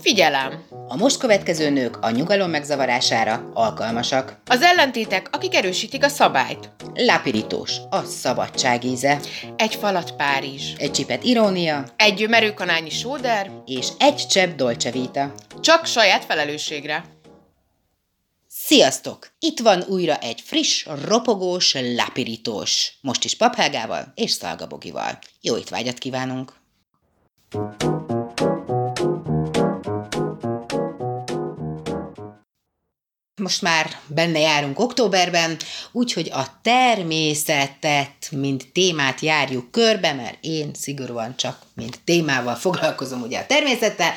Figyelem! A most következő nők a nyugalom megzavarására alkalmasak. Az ellentétek, akik erősítik a szabályt. Lápirítós, a szabadság íze. Egy falat Párizs. Egy csipet irónia. Egy merőkanányi sóder. És egy csepp dolce vita. Csak saját felelősségre. Sziasztok! Itt van újra egy friss, ropogós, lápirítós. Most is paphágával és szalgabogival. Jó étvágyat kívánunk! Most már benne járunk októberben, úgyhogy a természetet, mint témát járjuk körbe, mert én szigorúan csak mint témával foglalkozom ugye a természettel,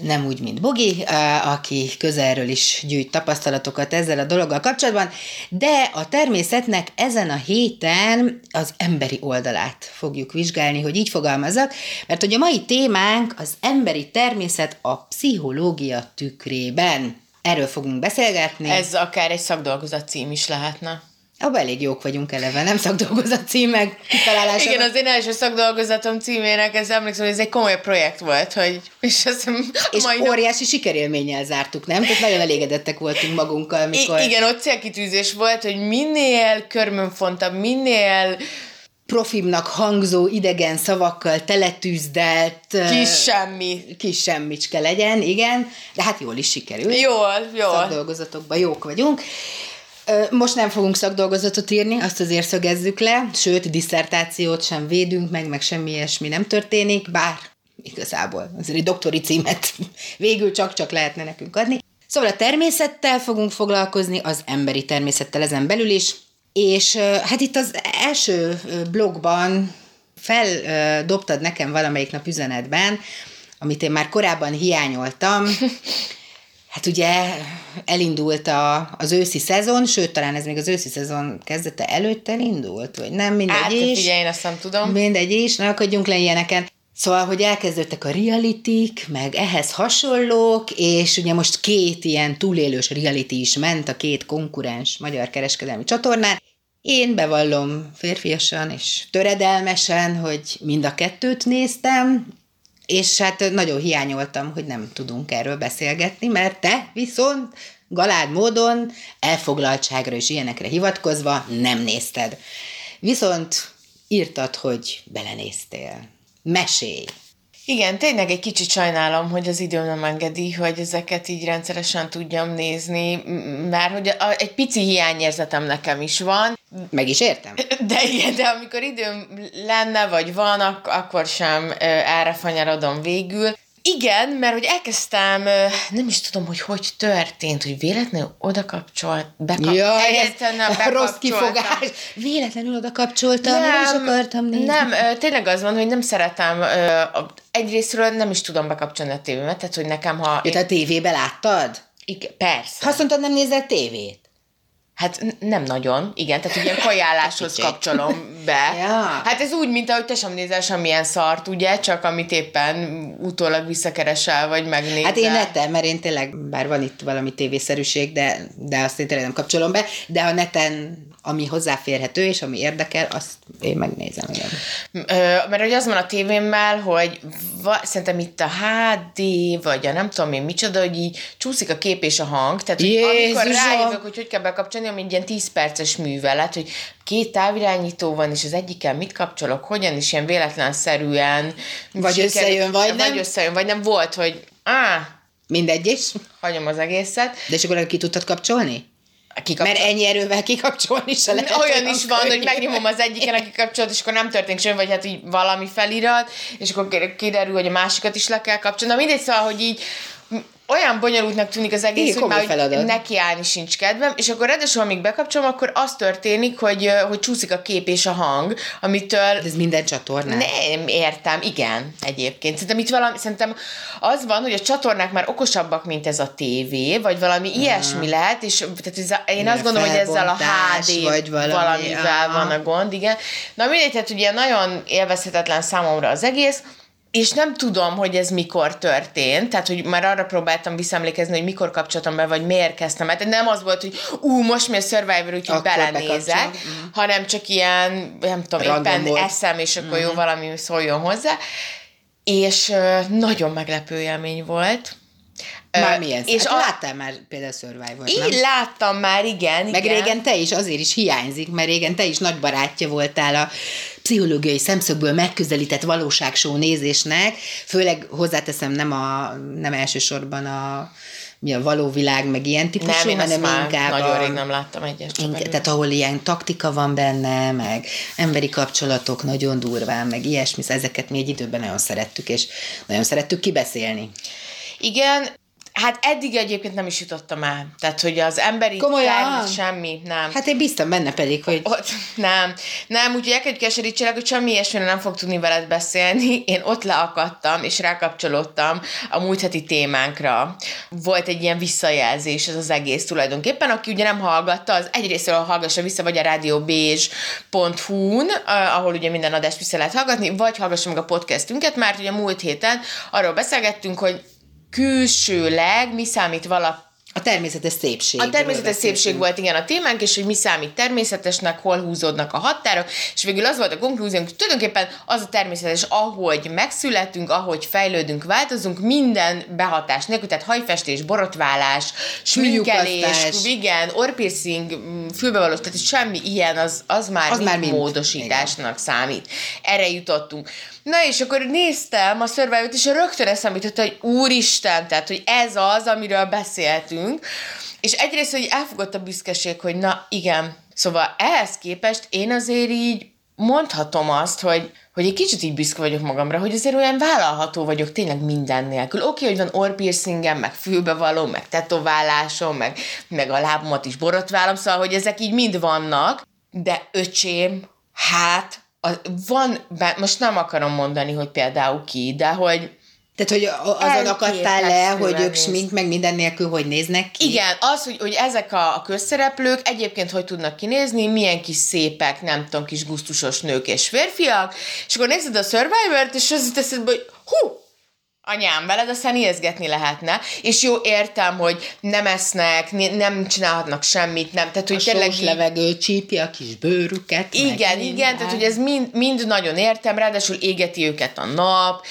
nem úgy, mint Bogi, aki közelről is gyűjt tapasztalatokat ezzel a dologgal kapcsolatban, de a természetnek ezen a héten az emberi oldalát fogjuk vizsgálni, hogy így fogalmazok, mert hogy a mai témánk az emberi természet a pszichológia tükrében. Erről fogunk beszélgetni. Ez akár egy szakdolgozat cím is lehetne. Abban elég jók vagyunk eleve, nem szakdolgozat címek kitalálása. Igen, az én első szakdolgozatom címének, ez emlékszem, hogy ez egy komoly projekt volt, hogy, és azt És mai óriási sikerélménnyel zártuk, nem? Tehát nagyon elégedettek voltunk magunkkal, mikor... I- igen, ott célkitűzés volt, hogy minél körmönfontabb, minél profimnak hangzó idegen szavakkal teletűzdelt... Kis semmi. Kis semmicske legyen, igen. De hát jól is sikerült. Jól, jól. Szakdolgozatokban jók vagyunk. Most nem fogunk szakdolgozatot írni, azt azért szögezzük le, sőt, diszertációt sem védünk meg, meg semmi ilyesmi nem történik, bár igazából azért egy doktori címet végül csak-csak lehetne nekünk adni. Szóval a természettel fogunk foglalkozni, az emberi természettel ezen belül is, és hát itt az első blogban feldobtad nekem valamelyik nap üzenetben, amit én már korábban hiányoltam, Hát ugye elindult a, az őszi szezon, sőt, talán ez még az őszi szezon kezdete előtt elindult, vagy nem, mindegy hát, is. figyelj, én azt nem tudom. Mindegy is, ne akadjunk le ilyeneken. Szóval, hogy elkezdődtek a realitik, meg ehhez hasonlók, és ugye most két ilyen túlélős reality is ment a két konkurens magyar kereskedelmi csatornán. Én bevallom férfiasan és töredelmesen, hogy mind a kettőt néztem, és hát nagyon hiányoltam, hogy nem tudunk erről beszélgetni, mert te viszont galád módon elfoglaltságra és ilyenekre hivatkozva nem nézted. Viszont írtad, hogy belenéztél. Mesélj! Igen, tényleg egy kicsit sajnálom, hogy az időm nem engedi, hogy ezeket így rendszeresen tudjam nézni, mert hogy egy pici hiányérzetem nekem is van. Meg is értem. De igen, de amikor időm lenne, vagy van, ak- akkor sem erre fanyarodom végül. Igen, mert hogy elkezdtem, nem is tudom, hogy hogy történt, hogy véletlenül oda kapcsolt, bekap, ja, ez rossz kifogás. Véletlenül oda kapcsoltam, nem, nem is akartam nézni. Nem, tényleg az van, hogy nem szeretem, egyrésztről nem is tudom bekapcsolni a tévémet, tehát hogy nekem, ha... Ja, te a tévébe láttad? Igen, persze. Ha azt mondtad, nem nézel tévét? Hát nem nagyon, igen, tehát ugye kajáláshoz kapcsolom be. ja. Hát ez úgy, mint ahogy te sem nézel semmilyen szart, ugye, csak amit éppen utólag visszakeresel, vagy megnézel. Hát én neten, mert én tényleg, bár van itt valami tévészerűség, de, de azt én tényleg nem kapcsolom be, de a neten, ami hozzáférhető, és ami érdekel, azt én megnézem, igen. Mert hogy az van a tévémmel, hogy va, szerintem itt a HD, vagy a nem tudom én micsoda, hogy így csúszik a kép és a hang, tehát hogy Jézusom. amikor rájövök, hogy hogy kell bekapcsolni, ami egy ilyen 10 perces művelet, hogy két távirányító van, és az egyikkel mit kapcsolok, hogyan is ilyen véletlenszerűen. Vagy sikerül, összejön, vagy nem. Vagy összejön, vagy nem volt, hogy á, Mindegy is. hagyom az egészet. De és akkor ki tudtad kapcsolni? Kikapcsol... Mert ennyi erővel kikapcsolni se lehet. Olyan is van, hogy megnyomom az egyiken, aki kapcsolat, és akkor nem történik semmi, vagy hát így valami felirat, és akkor kiderül, hogy a másikat is le kell kapcsolni. Na mindegy, szóval, hogy így olyan bonyolultnak tűnik az egész, Igen, hogy már feladat. hogy nekiállni sincs kedvem, és akkor ráadásul, amíg bekapcsolom, akkor az történik, hogy, hogy csúszik a kép és a hang, amitől... De ez minden csatornán. Nem értem, igen, egyébként. Szerintem itt valami, szerintem az van, hogy a csatornák már okosabbak, mint ez a tévé, vagy valami uh-huh. ilyesmi lehet, és tehát ez a, én azt gondolom, hogy ezzel a HD vagy valami, valamivel aha. van a gond, igen. Na mindegy, tehát ugye nagyon élvezhetetlen számomra az egész, és nem tudom, hogy ez mikor történt, tehát, hogy már arra próbáltam visszaemlékezni, hogy mikor kapcsoltam be, vagy miért kezdtem. Tehát nem az volt, hogy ú, most mi a Survivor, úgyhogy belenézek, mm. hanem csak ilyen, nem tudom, Random éppen volt. eszem, és akkor jó valami szóljon hozzá. és ö, nagyon meglepő élmény volt. Már milyen És hát a, láttál már például survivor nem? így láttam már, igen. Meg igen. régen te is azért is hiányzik, mert régen te is nagy barátja voltál a pszichológiai szemszögből megközelített valóságshow nézésnek, főleg hozzáteszem nem, a, nem elsősorban a mi a való világ, meg ilyen típusú, Nem, hanem inkább nagyon a, rég nem láttam egyet. Inkább, tehát ahol ilyen taktika van benne, meg emberi kapcsolatok nagyon durván, meg ilyesmi, szóval ezeket mi egy időben nagyon szerettük, és nagyon szerettük kibeszélni. Igen, hát eddig egyébként nem is jutottam el. Tehát, hogy az emberi természet semmi, nem. Hát én bíztam benne pedig, hogy Ott, nem, nem, úgyhogy el kell, hogy semmi ilyesmire nem fog tudni veled beszélni. Én ott leakadtam, és rákapcsolódtam a múlt heti témánkra. Volt egy ilyen visszajelzés, ez az egész tulajdonképpen. Aki ugye nem hallgatta, az egyrésztről hallgassa vissza, vagy a rádióbézs.hu-n, ahol ugye minden adást vissza lehet hallgatni, vagy hallgassa meg a podcastünket, mert ugye múlt héten arról beszélgettünk, hogy külsőleg mi számít valaki a természetes szépség. a természetes szépség volt igen a témánk, és hogy mi számít természetesnek, hol húzódnak a határok, és végül az volt a konklúziónk, hogy tulajdonképpen az a természetes, ahogy megszületünk, ahogy fejlődünk, változunk, minden behatás nélkül, tehát hajfestés, borotválás, sminkelés, igen, orpiercing, fülbevalós, tehát semmi ilyen, az, az már, Az mind már mind. módosításnak számít. Erre jutottunk. Na és akkor néztem a Survivor-t, és rögtön eszembe jutott, hogy úristen, tehát, hogy ez az, amiről beszéltünk, és egyrészt, hogy elfogott a büszkeség, hogy na igen, szóval ehhez képest én azért így mondhatom azt, hogy, hogy egy kicsit így büszke vagyok magamra, hogy azért olyan vállalható vagyok tényleg minden nélkül. Oké, hogy van orpiercingem, meg fülbevaló, meg tetoválásom, meg, meg a lábamat is borotválom, szóval, hogy ezek így mind vannak, de öcsém, hát, a, van, be- most nem akarom mondani, hogy például ki, de hogy Tehát, hogy azon akadtál le, hogy ők smink, meg minden nélkül, hogy néznek ki. Igen, az, hogy, hogy ezek a, a közszereplők egyébként hogy tudnak kinézni, milyen kis szépek, nem tudom, kis gusztusos nők és férfiak, és akkor nézed a Survivor-t, és az jut eszedbe, hogy hú, anyám, veled aztán ijeszgetni lehetne, és jó, értem, hogy nem esznek, nem csinálhatnak semmit, nem, tehát, hogy A tényleg így- levegő csípi a kis bőrüket. meg igen, minden. igen, tehát hogy ez mind, mind nagyon értem, ráadásul égeti őket a nap,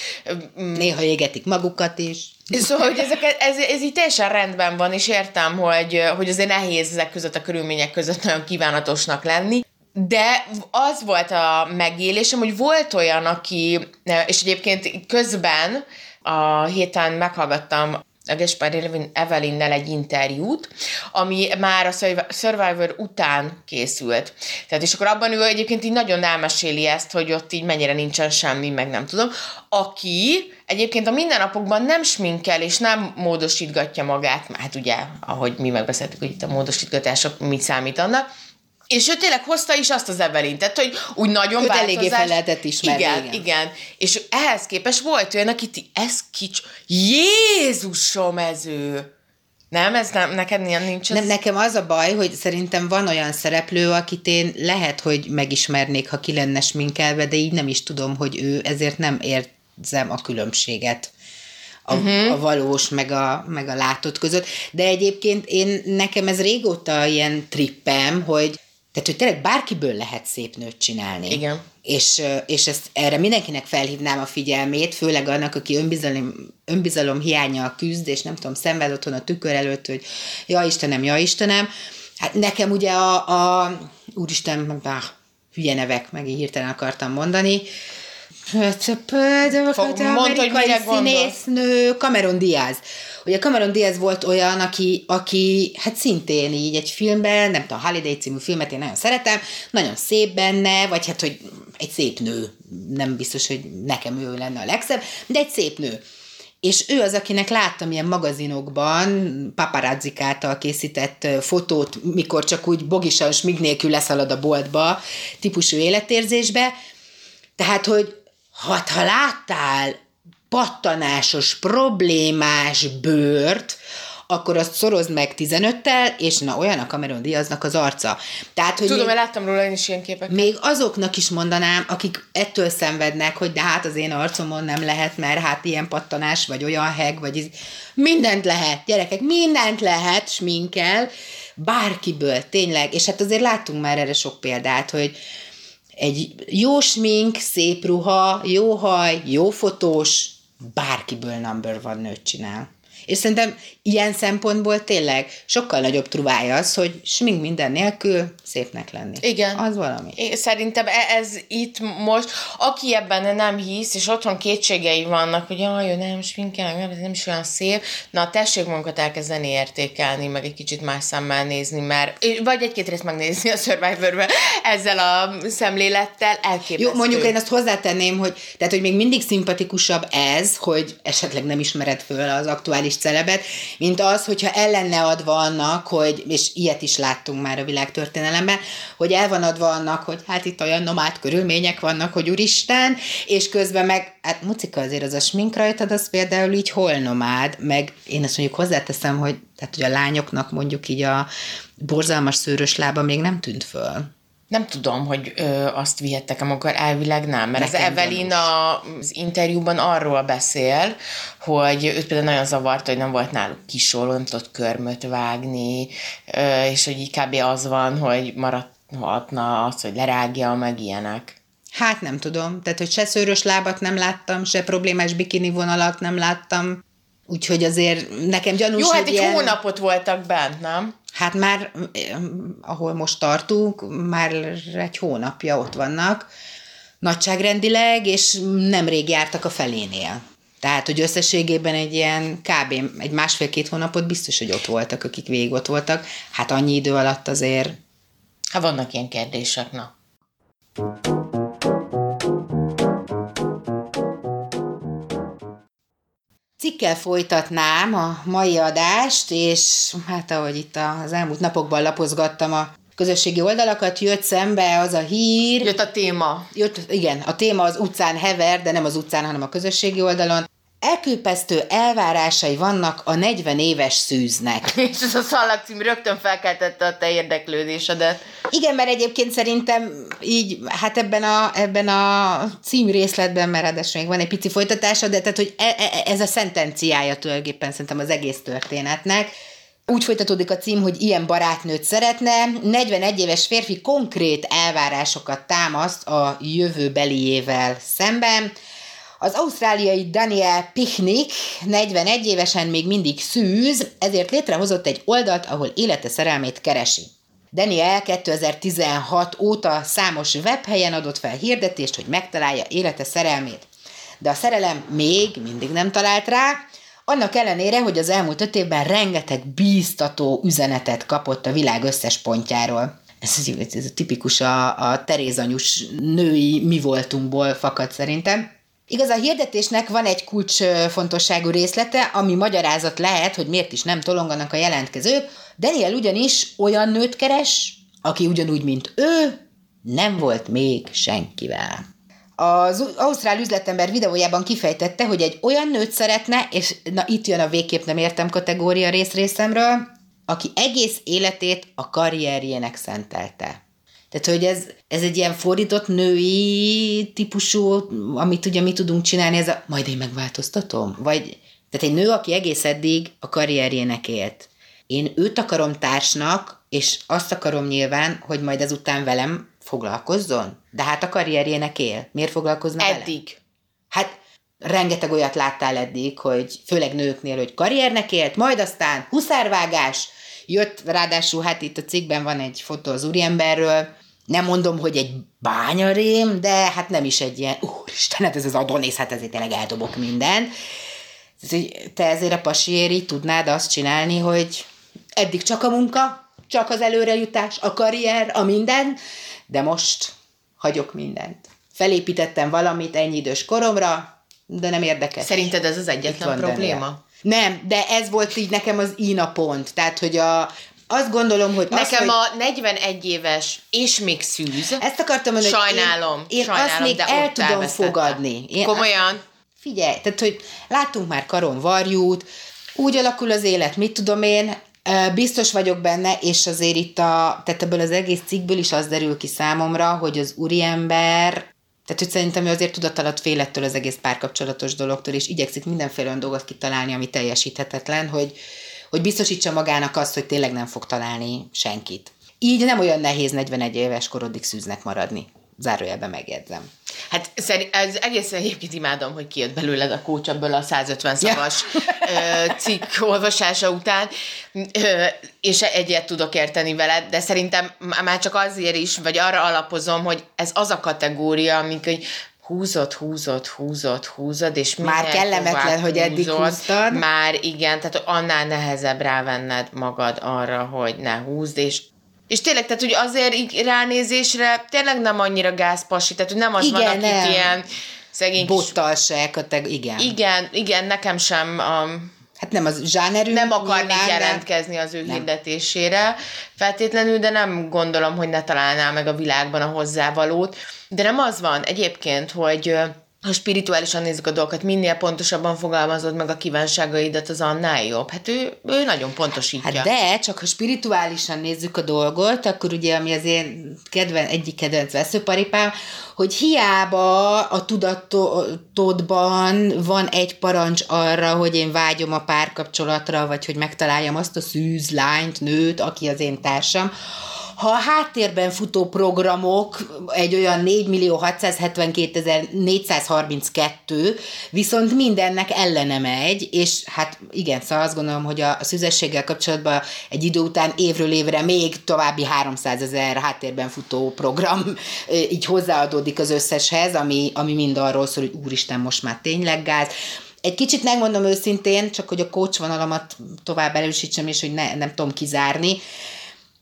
Néha égetik magukat is. Szóval, hogy ezek, ez, ez így teljesen rendben van, és értem, hogy, hogy azért nehéz ezek között a körülmények között nagyon kívánatosnak lenni, de az volt a megélésem, hogy volt olyan, aki, és egyébként közben a héten meghallgattam a Gaspar Evelinnel egy interjút, ami már a Survivor után készült. Tehát és akkor abban ő egyébként így nagyon elmeséli ezt, hogy ott így mennyire nincsen semmi, meg nem tudom. Aki egyébként a mindennapokban nem sminkel és nem módosítgatja magát, hát ugye, ahogy mi megbeszéltük, hogy itt a módosítgatások mit számít annak, és ő tényleg hozta is azt az Evelyn, tehát, hogy úgy nagyon Őt változás. eléggé fel lehetett ismerni, Igen, igen. igen, igen. És ehhez képest volt olyan, aki ti- ez kics... Jézusom, ez ő! Nem, ez nem, neked ilyen nincs ez? Nem, nekem az a baj, hogy szerintem van olyan szereplő, akit én lehet, hogy megismernék, ha ki lenne sminkelve, de így nem is tudom, hogy ő, ezért nem érzem a különbséget a, uh-huh. a valós, meg a, meg a látott között. De egyébként én, nekem ez régóta ilyen trippem, hogy tehát, hogy tényleg bárkiből lehet szép nőt csinálni. Igen. És, és ezt, erre mindenkinek felhívnám a figyelmét, főleg annak, aki önbizalom, önbizalom hiánya küzd, és nem tudom, szenved otthon a tükör előtt, hogy ja Istenem, ja Istenem. Hát nekem ugye a, a úristen, bár, hülye nevek, meg hirtelen akartam mondani, Mire amerikai gondolsz. színésznő Cameron Diaz. Ugye Cameron Diaz volt olyan, aki, aki hát szintén így egy filmben, nem tudom, Holiday című filmet én nagyon szeretem, nagyon szép benne, vagy hát, hogy egy szép nő, nem biztos, hogy nekem ő lenne a legszebb, de egy szép nő. És ő az, akinek láttam ilyen magazinokban, paparazzik által készített fotót, mikor csak úgy bogisan, smig nélkül leszalad a boltba, típusú életérzésbe. Tehát, hogy hát, ha láttál pattanásos, problémás bőrt, akkor azt szorozd meg 15-tel, és na olyan a Cameron Diaznak az arca. Tehát, hogy Tudom, még, láttam róla én is ilyen képeket. még azoknak is mondanám, akik ettől szenvednek, hogy de hát az én arcomon nem lehet, mert hát ilyen pattanás, vagy olyan heg, vagy iz... mindent lehet, gyerekek, mindent lehet sminkel, bárkiből, tényleg, és hát azért láttunk már erre sok példát, hogy egy jó smink, szép ruha, jó haj, jó fotós, bárkiből number van nőt csinál. És szerintem ilyen szempontból tényleg sokkal nagyobb truvája az, hogy smink minden nélkül szépnek lenni. Igen. Az valami. Én szerintem e- ez itt most, aki ebben nem hisz, és otthon kétségei vannak, hogy jaj, nem sminkel, nem, nem is olyan szép, na tessék magunkat elkezdeni értékelni, meg egy kicsit más szemmel nézni, mert, vagy egy-két részt megnézni a survivor ezzel a szemlélettel elképesztő. Jó, mondjuk én azt hozzátenném, hogy, tehát, hogy még mindig szimpatikusabb ez, hogy esetleg nem ismered föl az aktuális celebet, mint az, hogyha el lenne adva annak, hogy, és ilyet is láttunk már a világtörténelemben, hogy el van adva annak, hogy hát itt olyan nomád körülmények vannak, hogy úristen, és közben meg, hát mucika azért az a smink rajtad, az például így hol nomád, meg én azt mondjuk hozzáteszem, hogy, tehát, hogy a lányoknak mondjuk így a borzalmas szőrös lába még nem tűnt föl. Nem tudom, hogy ö, azt vihettek-e magukkal, elvileg nem, mert Nekem az Evelyn az interjúban arról beszél, hogy őt például nagyon zavarta, hogy nem volt náluk kisoló, nem tudott körmöt vágni, ö, és hogy így kb. az van, hogy maradhatna az, hogy lerágja, meg ilyenek. Hát nem tudom, tehát hogy se szőrös lábat nem láttam, se problémás bikini vonalat nem láttam, úgyhogy azért nekem gyanús, Jó, hát egy ilyen, hónapot voltak bent, nem? Hát már, ahol most tartunk, már egy hónapja ott vannak, nagyságrendileg, és nemrég jártak a felénél. Tehát, hogy összességében egy ilyen kb. egy másfél-két hónapot biztos, hogy ott voltak, akik végig ott voltak. Hát annyi idő alatt azért Hát vannak ilyen kérdések, na. Cikkel folytatnám a mai adást, és hát ahogy itt az elmúlt napokban lapozgattam a közösségi oldalakat, jött szembe az a hír, Jött a téma. jött, igen, a téma az utcán hever, de nem az utcán, hanem a közösségi oldalon. Elképesztő elvárásai vannak a 40 éves szűznek. És ez a szallag cím rögtön felkeltette a te érdeklődésedet. Igen, mert egyébként szerintem így, hát ebben a, ebben a címrészletben, mert ráadásul még van egy pici folytatása, de tehát, hogy e, e, ez a szentenciája tulajdonképpen szerintem az egész történetnek. Úgy folytatódik a cím, hogy ilyen barátnőt szeretne. 41 éves férfi konkrét elvárásokat támaszt a jövőbeliével szemben. Az ausztráliai Daniel Pichnik 41 évesen még mindig szűz, ezért létrehozott egy oldalt, ahol élete szerelmét keresi. Daniel 2016 óta számos webhelyen adott fel hirdetést, hogy megtalálja élete szerelmét. De a szerelem még mindig nem talált rá, annak ellenére, hogy az elmúlt öt évben rengeteg bíztató üzenetet kapott a világ összes pontjáról. Ez, ez a tipikus a, a terézanyus női mi voltunkból fakad szerintem. Igaz, a hirdetésnek van egy kulcsfontosságú részlete, ami magyarázat lehet, hogy miért is nem tolonganak a jelentkezők. Daniel ugyanis olyan nőt keres, aki ugyanúgy, mint ő, nem volt még senkivel. Az ausztrál üzletember videójában kifejtette, hogy egy olyan nőt szeretne, és na itt jön a végképp nem értem kategória rész részemről, aki egész életét a karrierjének szentelte. Tehát, hogy ez, ez egy ilyen fordított női típusú, amit ugye mi tudunk csinálni, ez a majd én megváltoztatom? Vagy, tehát egy nő, aki egész eddig a karrierjének élt. Én őt akarom társnak, és azt akarom nyilván, hogy majd ezután velem foglalkozzon. De hát a karrierjének él. Miért foglalkozna vele? Eddig. Hát rengeteg olyat láttál eddig, hogy főleg nőknél, hogy karriernek élt, majd aztán huszárvágás, jött, ráadásul hát itt a cikkben van egy fotó az úriemberről, nem mondom, hogy egy bányarém, de hát nem is egy ilyen, úristen, hát ez az Adonis, hát ezért tényleg eldobok mindent. Te ezért a pasiért így tudnád azt csinálni, hogy eddig csak a munka, csak az előrejutás, a karrier, a minden, de most hagyok mindent. Felépítettem valamit ennyi idős koromra, de nem érdekes. Szerinted ez az egyetlen probléma? Daniel. Nem, de ez volt így nekem az ína pont. Tehát, hogy a, azt gondolom, hogy Nekem az, a 41 éves és még szűz. hogy ezt akartam mondani, hogy Sajnálom, én, én sajnálom, azt még de el tudom fogadni. Én Komolyan? Figyelj, tehát, hogy láttunk már karon varjút, úgy alakul az élet, mit tudom én, biztos vagyok benne, és azért itt a, tehát ebből az egész cikkből is az derül ki számomra, hogy az úriember, tehát hogy szerintem ő azért tudatalatt fél ettől az egész párkapcsolatos dologtól, és igyekszik mindenféle olyan dolgot kitalálni, ami teljesíthetetlen, hogy, hogy biztosítsa magának azt, hogy tényleg nem fog találni senkit. Így nem olyan nehéz 41 éves korodig szűznek maradni. Zárójelben megjegyzem. Hát ez egészen egyébként imádom, hogy kijött belőled a kócs ebből a 150 szavas ja. cikk olvasása után, és egyet tudok érteni veled, de szerintem már csak azért is, vagy arra alapozom, hogy ez az a kategória, amik hogy húzod, húzod, húzod, húzod, és Már kellemetlen, hogy eddig húztad. Már igen, tehát annál nehezebb rávenned magad arra, hogy ne húzd, és és tényleg, tehát hogy azért így ránézésre tényleg nem annyira gázpasi, tehát hogy nem az igen, van, akit nem. ilyen szegény... Bottal se, igen. Igen, igen, nekem sem a, hát nem az zsánerű. Nem akarnék jelentkezni az ő nem. hirdetésére feltétlenül, de nem gondolom, hogy ne találná meg a világban a hozzávalót. De nem az van egyébként, hogy ha spirituálisan nézzük a dolgokat, minél pontosabban fogalmazod meg a kívánságaidat, az annál jobb. Hát ő, ő nagyon pontosítja. Hát de, csak ha spirituálisan nézzük a dolgot, akkor ugye, ami az én kedven, egyik kedvenc veszőparipám, hogy hiába a tudatodban van egy parancs arra, hogy én vágyom a párkapcsolatra, vagy hogy megtaláljam azt a szűz nőt, aki az én társam, ha a háttérben futó programok egy olyan 4 millió 672 432, viszont mindennek ellene megy, és hát igen, szóval azt gondolom, hogy a szüzességgel kapcsolatban egy idő után évről évre még további 300 ezer háttérben futó program így hozzáadódik az összeshez, ami, ami mind arról szól, hogy úristen, most már tényleg gáz. Egy kicsit megmondom őszintén, csak hogy a coach vonalamat tovább erősítsem, és hogy ne, nem tudom kizárni,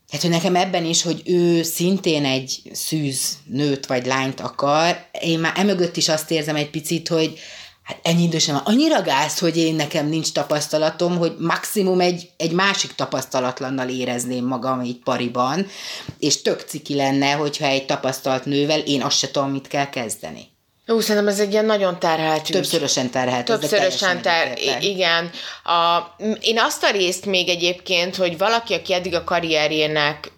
tehát, hogy nekem ebben is, hogy ő szintén egy szűz nőt vagy lányt akar, én már emögött is azt érzem egy picit, hogy hát ennyi idősen van annyira gáz, hogy én nekem nincs tapasztalatom, hogy maximum egy, egy másik tapasztalatlannal érezném magam így pariban, és tök ciki lenne, hogyha egy tapasztalt nővel én azt se tudom, mit kell kezdeni. Jó, szerintem ez egy ilyen nagyon terhelt ügy. Többszörösen terhelt. Többszörösen terhelt, igen. A, én azt a részt még egyébként, hogy valaki, aki eddig a karrierjének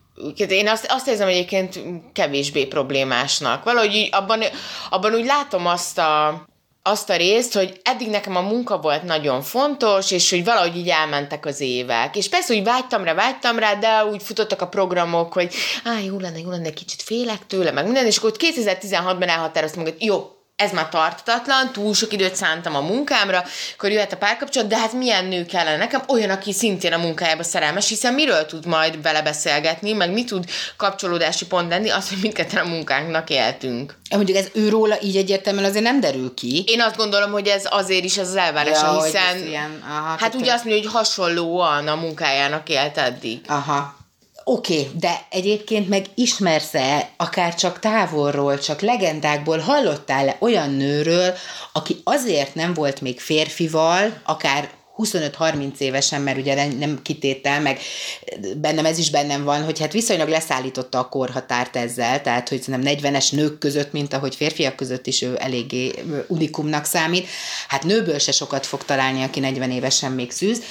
én azt, azt érzem egyébként kevésbé problémásnak. Valahogy így abban, abban úgy látom azt a, azt a részt, hogy eddig nekem a munka volt nagyon fontos, és hogy valahogy így elmentek az évek. És persze, hogy vágytam rá, vágytam rá, de úgy futottak a programok, hogy á, jó lenne, jó lenne, kicsit félek tőle, meg minden, és akkor 2016-ban elhatároztam, hogy jó, ez már tartatlan, túl sok időt szántam a munkámra, akkor jöhet a párkapcsolat, de hát milyen nő kellene nekem? Olyan, aki szintén a munkájába szerelmes, hiszen miről tud majd vele beszélgetni, meg mi tud kapcsolódási pont lenni, az, hogy mindketten a munkánknak éltünk. Mondjuk ez őróla így egyértelműen azért nem derül ki. Én azt gondolom, hogy ez azért is ez az elvárása, ja, hiszen ilyen, aha, hát ugye azt mondja, hogy hasonlóan a munkájának élt eddig. Aha, Oké, okay, de egyébként meg ismersz-e, akár csak távolról, csak legendákból hallottál-e olyan nőről, aki azért nem volt még férfival, akár 25-30 évesen, mert ugye nem kitétel, meg bennem ez is bennem van, hogy hát viszonylag leszállította a korhatárt ezzel, tehát hogy nem 40-es nők között, mint ahogy férfiak között is ő eléggé unikumnak számít. Hát nőből se sokat fog találni, aki 40 évesen még szűz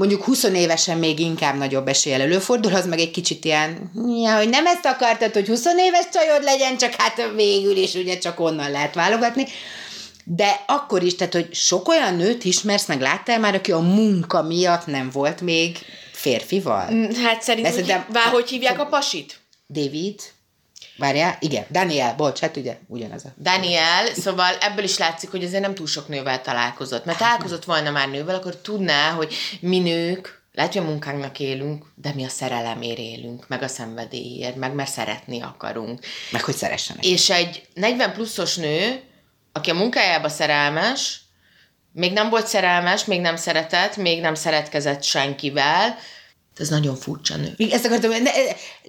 mondjuk 20 évesen még inkább nagyobb eséllyel előfordul, az meg egy kicsit ilyen, ja, hogy nem ezt akartad, hogy 20 éves csajod legyen, csak hát végül is ugye csak onnan lehet válogatni. De akkor is, tehát, hogy sok olyan nőt ismersz, meg láttál már, aki a munka miatt nem volt még férfival? Mm, hát szerintem, hogy hívják a pasit? David. Várjál, igen, Daniel, bocs, hát ugye ugyanaz a... Daniel, szóval ebből is látszik, hogy azért nem túl sok nővel találkozott. Mert találkozott volna már nővel, akkor tudná, hogy mi nők, lehet, hogy a munkánknak élünk, de mi a szerelemért élünk, meg a szenvedélyért, meg mert szeretni akarunk. Meg hogy szeressenek. És egy 40 pluszos nő, aki a munkájába szerelmes, még nem volt szerelmes, még nem szeretett, még nem szeretkezett senkivel, ez nagyon furcsa nő. Ezt akartam, ne,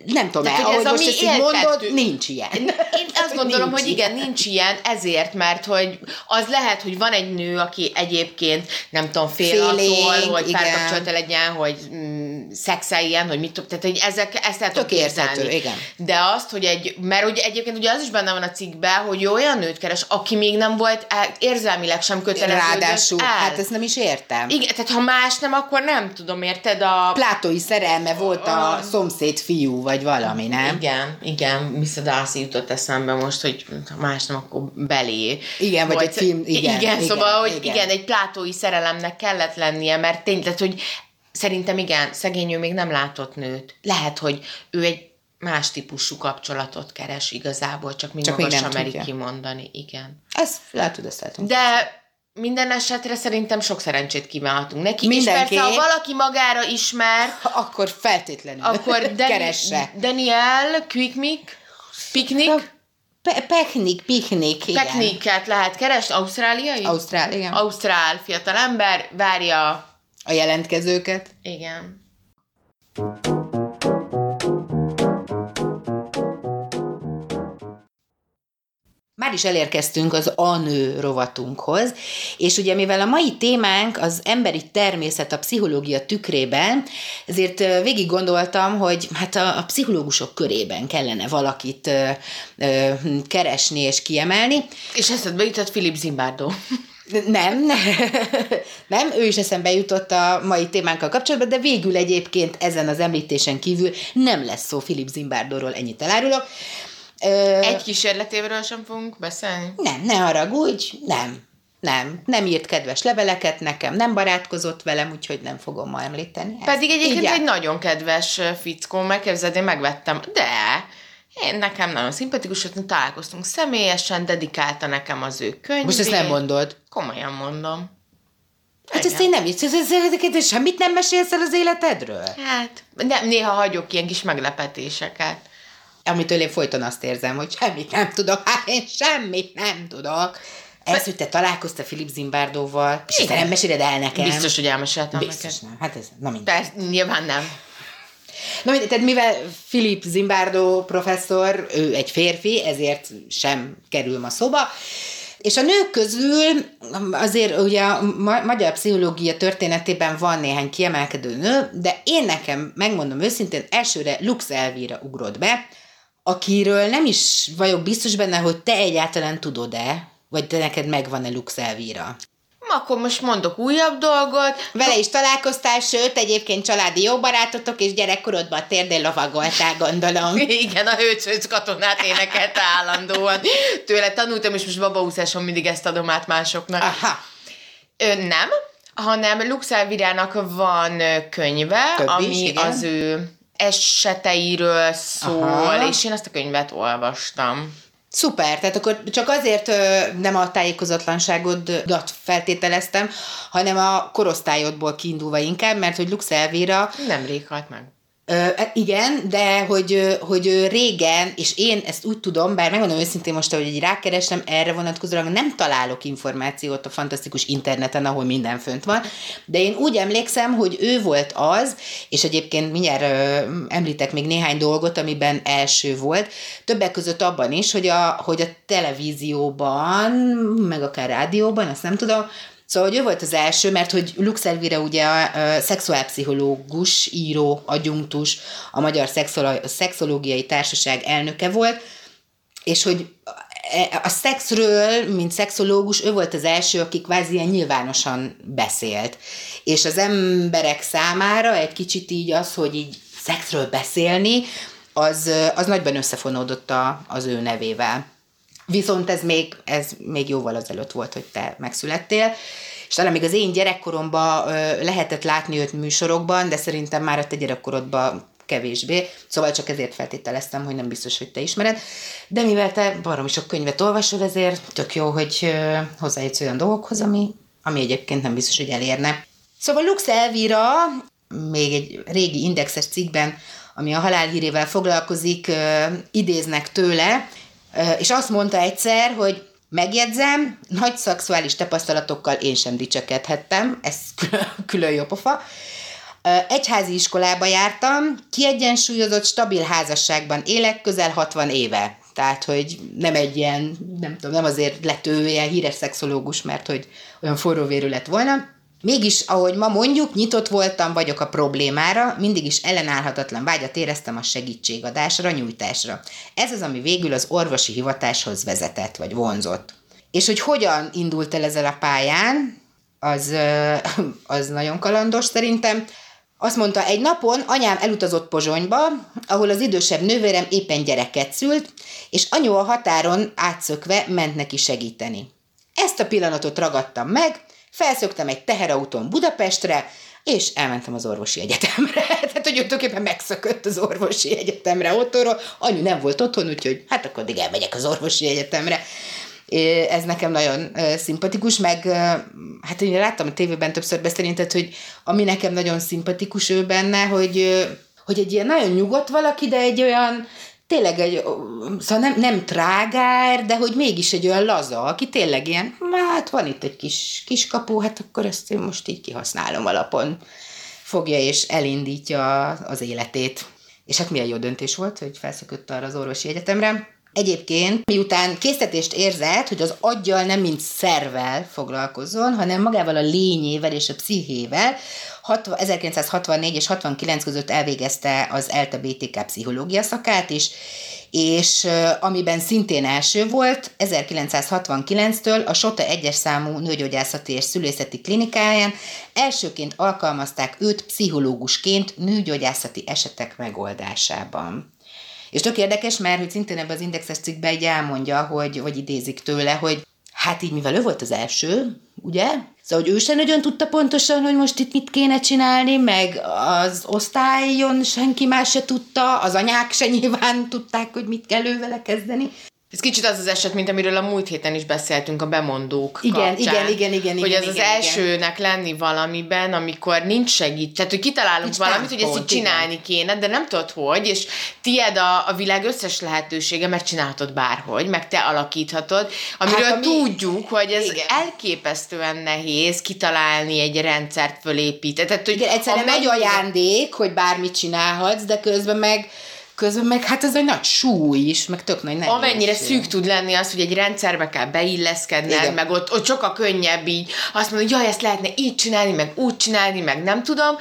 nem tudom, Tehát, el, ahogy ez most ezt így mondod, nincs ilyen. Én azt gondolom, nincs hogy igen, ilyen. nincs ilyen, ezért, mert hogy az lehet, hogy van egy nő, aki egyébként nem tudom, fél Félénk, attól, hogy párkapcsolata legyen, hogy mm, szexeljen, hogy mit tehát hogy ezek, ezt lehet Tök érthető, igen. De azt, hogy egy, mert ugye egyébként ugye az is benne van a cikkben, hogy olyan nőt keres, aki még nem volt el, érzelmileg sem kötelező. Ráadásul, el. hát ezt nem is értem. Igen, tehát ha más nem, akkor nem tudom, érted? A... Plátói szerelme volt a szomszéd fiú, vagy valami, nem? Igen, igen, Mr. Darcy jutott eszembe most, hogy más nem, akkor belé. Igen, vagy, vagy egy film, igen. Igen, igen szóval, hogy igen. igen, egy plátói szerelemnek kellett lennie, mert tényleg, hogy szerintem igen, szegény ő még nem látott nőt. Lehet, hogy ő egy más típusú kapcsolatot keres igazából, csak még Csak maga sem kimondani. Igen. Ez látod, ezt látom. De minden esetre szerintem sok szerencsét kívánhatunk neki. Mindenki. És persze, ha valaki magára ismer, Akkor feltétlenül akkor Dani- keresse. Daniel, Quick Mick, Picnic, Pe- Peknik, piknik, igen. Techniket lehet keresni, ausztráliai? Ausztrál, igen. Ausztrál fiatalember, várja, A jelentkezőket. igen. Már is elérkeztünk az anő rovatunkhoz, és ugye mivel a mai témánk az emberi természet a pszichológia tükrében, ezért végig gondoltam, hogy hát a, a pszichológusok körében kellene valakit ö, ö, keresni és kiemelni. És eszedbe jutott Philip Zimbardo. Nem, nem, ő is eszembe jutott a mai témánkkal kapcsolatban, de végül egyébként ezen az említésen kívül nem lesz szó Philip Zimbardóról, ennyit elárulok. Ö, Egy kísérletéről sem fogunk beszélni? Nem, ne haragudj, nem. Nem, nem írt kedves leveleket nekem, nem barátkozott velem, úgyhogy nem fogom ma említeni. ezt. Pedig egyébként egy nagyon kedves fickó, megképzeld, én megvettem, de én nekem nagyon szimpatikus, hogy találkoztunk személyesen, dedikálta nekem az ő könyvét. Most ezt nem mondod. Komolyan mondom. Hát Igen. ezt én nem így, ez, ez, ez, ez, semmit nem mesélsz el az életedről? Hát, nem, néha hagyok ilyen kis meglepetéseket. Amitől én folyton azt érzem, hogy semmit nem tudok, hát én semmit nem tudok. Ez, hogy te találkoztál Filip Zimbárdóval, és te nem meséled el nekem. Biztos, hogy elmeséltem Biztos neked. nem. Hát ez, na mindegy. Persze, nyilván nem. Na, mindegy, tehát mivel Philip Zimbardo professzor, ő egy férfi, ezért sem kerül ma szóba, és a nők közül azért ugye a ma- magyar pszichológia történetében van néhány kiemelkedő nő, de én nekem, megmondom őszintén, elsőre Lux Elvira ugrott be, akiről nem is vagyok biztos benne, hogy te egyáltalán tudod-e, vagy te neked megvan-e Lux Elvira. Akkor most mondok újabb dolgot. Vele is találkoztál, sőt, egyébként családi jó barátotok, és gyerekkorodban térdén lovagoltál, gondolom. Igen, a hőcőc katonát énekelte állandóan. Tőle tanultam, és most babaúszáson mindig ezt adom át másoknak. Aha. Ö, nem, hanem Lux Elvirának van könyve, Több is, ami igen. az ő eseteiről szól, Aha. és én azt a könyvet olvastam. Szuper, tehát akkor csak azért ö, nem a tájékozatlanságodat feltételeztem, hanem a korosztályodból kiindulva inkább, mert hogy Lux Elvira Nemrég halt meg. Ö, igen, de hogy, hogy régen, és én ezt úgy tudom, bár megmondom őszintén most, hogy így rákerestem, erre vonatkozólag nem találok információt a fantasztikus interneten, ahol minden fönt van, de én úgy emlékszem, hogy ő volt az, és egyébként mindjárt ö, említek még néhány dolgot, amiben első volt, többek között abban is, hogy a, hogy a televízióban, meg akár rádióban, azt nem tudom, Szóval, hogy ő volt az első, mert hogy Lux Elvira ugye a, a szexuálpszichológus, író, adjunktus, a Magyar Szexológiai Társaság elnöke volt, és hogy a- a szexről, mint szexológus, ő volt az első, aki kvázi ilyen nyilvánosan beszélt. És az emberek számára egy kicsit így az, hogy így szexről beszélni, az, az nagyban összefonódott a, az ő nevével. Viszont ez még, ez még jóval azelőtt volt, hogy te megszülettél, és talán még az én gyerekkoromban lehetett látni őt műsorokban, de szerintem már a te gyerekkorodban kevésbé, szóval csak ezért feltételeztem, hogy nem biztos, hogy te ismered. De mivel te baromi sok könyvet olvasol, ezért tök jó, hogy hozzájutsz olyan dolgokhoz, ami, ami egyébként nem biztos, hogy elérne. Szóval Lux Elvira még egy régi indexes cikkben, ami a halál hírével foglalkozik, idéznek tőle, és azt mondta egyszer, hogy megjegyzem, nagy szexuális tapasztalatokkal én sem dicsekedhettem, ez külön, külön jó pofa. Egyházi iskolába jártam, kiegyensúlyozott, stabil házasságban élek közel 60 éve. Tehát, hogy nem egy ilyen, nem tudom, nem azért lett ő ilyen híres szexológus, mert hogy olyan forró vérű lett volna. Mégis, ahogy ma mondjuk, nyitott voltam, vagyok a problémára, mindig is ellenállhatatlan vágyat éreztem a segítségadásra, nyújtásra. Ez az, ami végül az orvosi hivatáshoz vezetett, vagy vonzott. És hogy hogyan indult el ezzel a pályán, az, az nagyon kalandos szerintem. Azt mondta, egy napon anyám elutazott Pozsonyba, ahol az idősebb nővérem éppen gyereket szült, és anyu a határon átszökve ment neki segíteni. Ezt a pillanatot ragadtam meg, felszöktem egy teherautón Budapestre, és elmentem az orvosi egyetemre. Tehát, hogy tulajdonképpen megszökött az orvosi egyetemre otthonról. Anyu nem volt otthon, úgyhogy hát akkor addig elmegyek az orvosi egyetemre. Ez nekem nagyon szimpatikus, meg hát én láttam a tévében többször beszélni, tehát, hogy ami nekem nagyon szimpatikus ő benne, hogy, hogy egy ilyen nagyon nyugodt valaki, de egy olyan, tényleg egy, szóval nem, nem trágár, de hogy mégis egy olyan laza, aki tényleg ilyen, hát van itt egy kis, kis kapu, hát akkor ezt én most így kihasználom alapon. Fogja és elindítja az életét. És hát milyen jó döntés volt, hogy felszökött arra az orvosi egyetemre. Egyébként, miután késztetést érzett, hogy az aggyal nem mint szervel foglalkozzon, hanem magával a lényével és a pszichével, 1964 és 69 között elvégezte az ELTE BTK pszichológia szakát is, és amiben szintén első volt, 1969-től a Sota egyes számú nőgyógyászati és szülészeti klinikáján elsőként alkalmazták őt pszichológusként nőgyógyászati esetek megoldásában. És tök érdekes, mert hogy szintén ebben az indexes cikkben így elmondja, hogy, vagy idézik tőle, hogy hát így mivel ő volt az első, ugye? Szóval, hogy ő sem nagyon tudta pontosan, hogy most itt mit kéne csinálni, meg az osztályon senki más se tudta, az anyák se nyilván tudták, hogy mit kell ő vele kezdeni. Ez kicsit az az eset, mint amiről a múlt héten is beszéltünk a bemondók igen, kapcsán, igen, igen, igen, Hogy igen, az igen, az elsőnek lenni valamiben, amikor nincs segít, tehát hogy kitalálunk nincs valamit, hogy ezt így csinálni igen. kéne, de nem tudod hogy, és tied a, a világ összes lehetősége, mert csinálhatod bárhogy, meg te alakíthatod, amiről hát, ami... tudjuk, hogy ez igen. elképesztően nehéz kitalálni egy rendszert fölépíteni. Tehát, hogy igen, egyszerűen nagy ajándék, hogy bármit csinálhatsz, de közben meg közben meg hát ez egy nagy súly is, meg tök nagy nehézség. Amennyire szűk tud lenni az, hogy egy rendszerbe kell beilleszkedned, Igen. meg ott, ott sokkal könnyebb így azt mondani, hogy jaj, ezt lehetne így csinálni, meg úgy csinálni, meg nem tudom,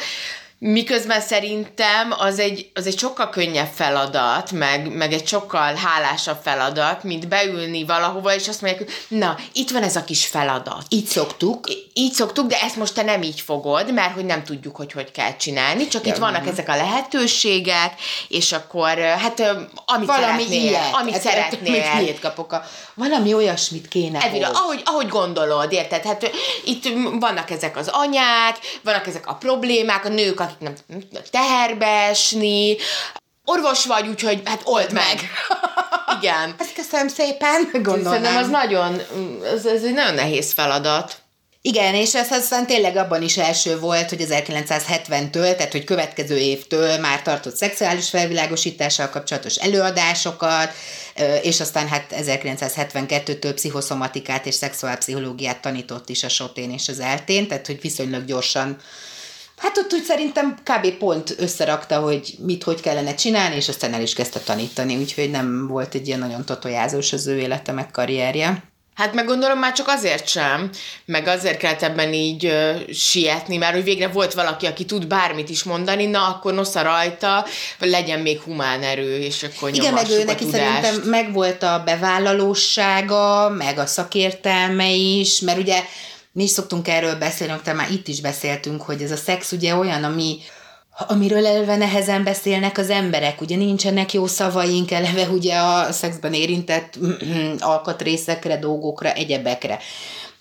Miközben szerintem az egy, az egy sokkal könnyebb feladat, meg, meg egy sokkal hálásabb feladat, mint beülni valahova, és azt mondják, hogy na, itt van ez a kis feladat. Így szoktuk. I- így szoktuk, de ezt most te nem így fogod, mert hogy nem tudjuk, hogy hogy kell csinálni, csak de itt vannak ezek a lehetőségek, és akkor hát amit valami szeretnél, ilyet. amit hát, szeretnél. Hát, miért kapok a, valami olyasmit kéne. Evira, ahogy, ahogy gondolod, érted? Hát itt vannak ezek az anyák, vannak ezek a problémák, a nők, akik nem teherbe esni, orvos vagy, úgyhogy hát old meg. Igen. Ezt köszönöm szépen, gondolom. Szerintem az nagyon, ez, ez egy nagyon nehéz feladat. Igen, és ez aztán tényleg abban is első volt, hogy 1970-től, tehát hogy következő évtől már tartott szexuális felvilágosítással kapcsolatos előadásokat, és aztán hát 1972-től pszichoszomatikát és szexuálpszichológiát tanított is a Sotén és az Eltén, tehát hogy viszonylag gyorsan Hát ott úgy szerintem kb. pont összerakta, hogy mit, hogy kellene csinálni, és aztán el is kezdte tanítani, úgyhogy nem volt egy ilyen nagyon totojázós az ő élete, meg karrierje. Hát meg gondolom már csak azért sem, meg azért kellett ebben így ö, sietni, mert hogy végre volt valaki, aki tud bármit is mondani, na akkor nosza rajta, legyen még humán erő, és akkor Igen, meg ő neki szerintem meg volt a bevállalósága, meg a szakértelme is, mert ugye mi is szoktunk erről beszélni, te már itt is beszéltünk, hogy ez a szex ugye olyan, ami amiről eleve nehezen beszélnek az emberek, ugye nincsenek jó szavaink eleve ugye a szexben érintett alkatrészekre, dolgokra, egyebekre.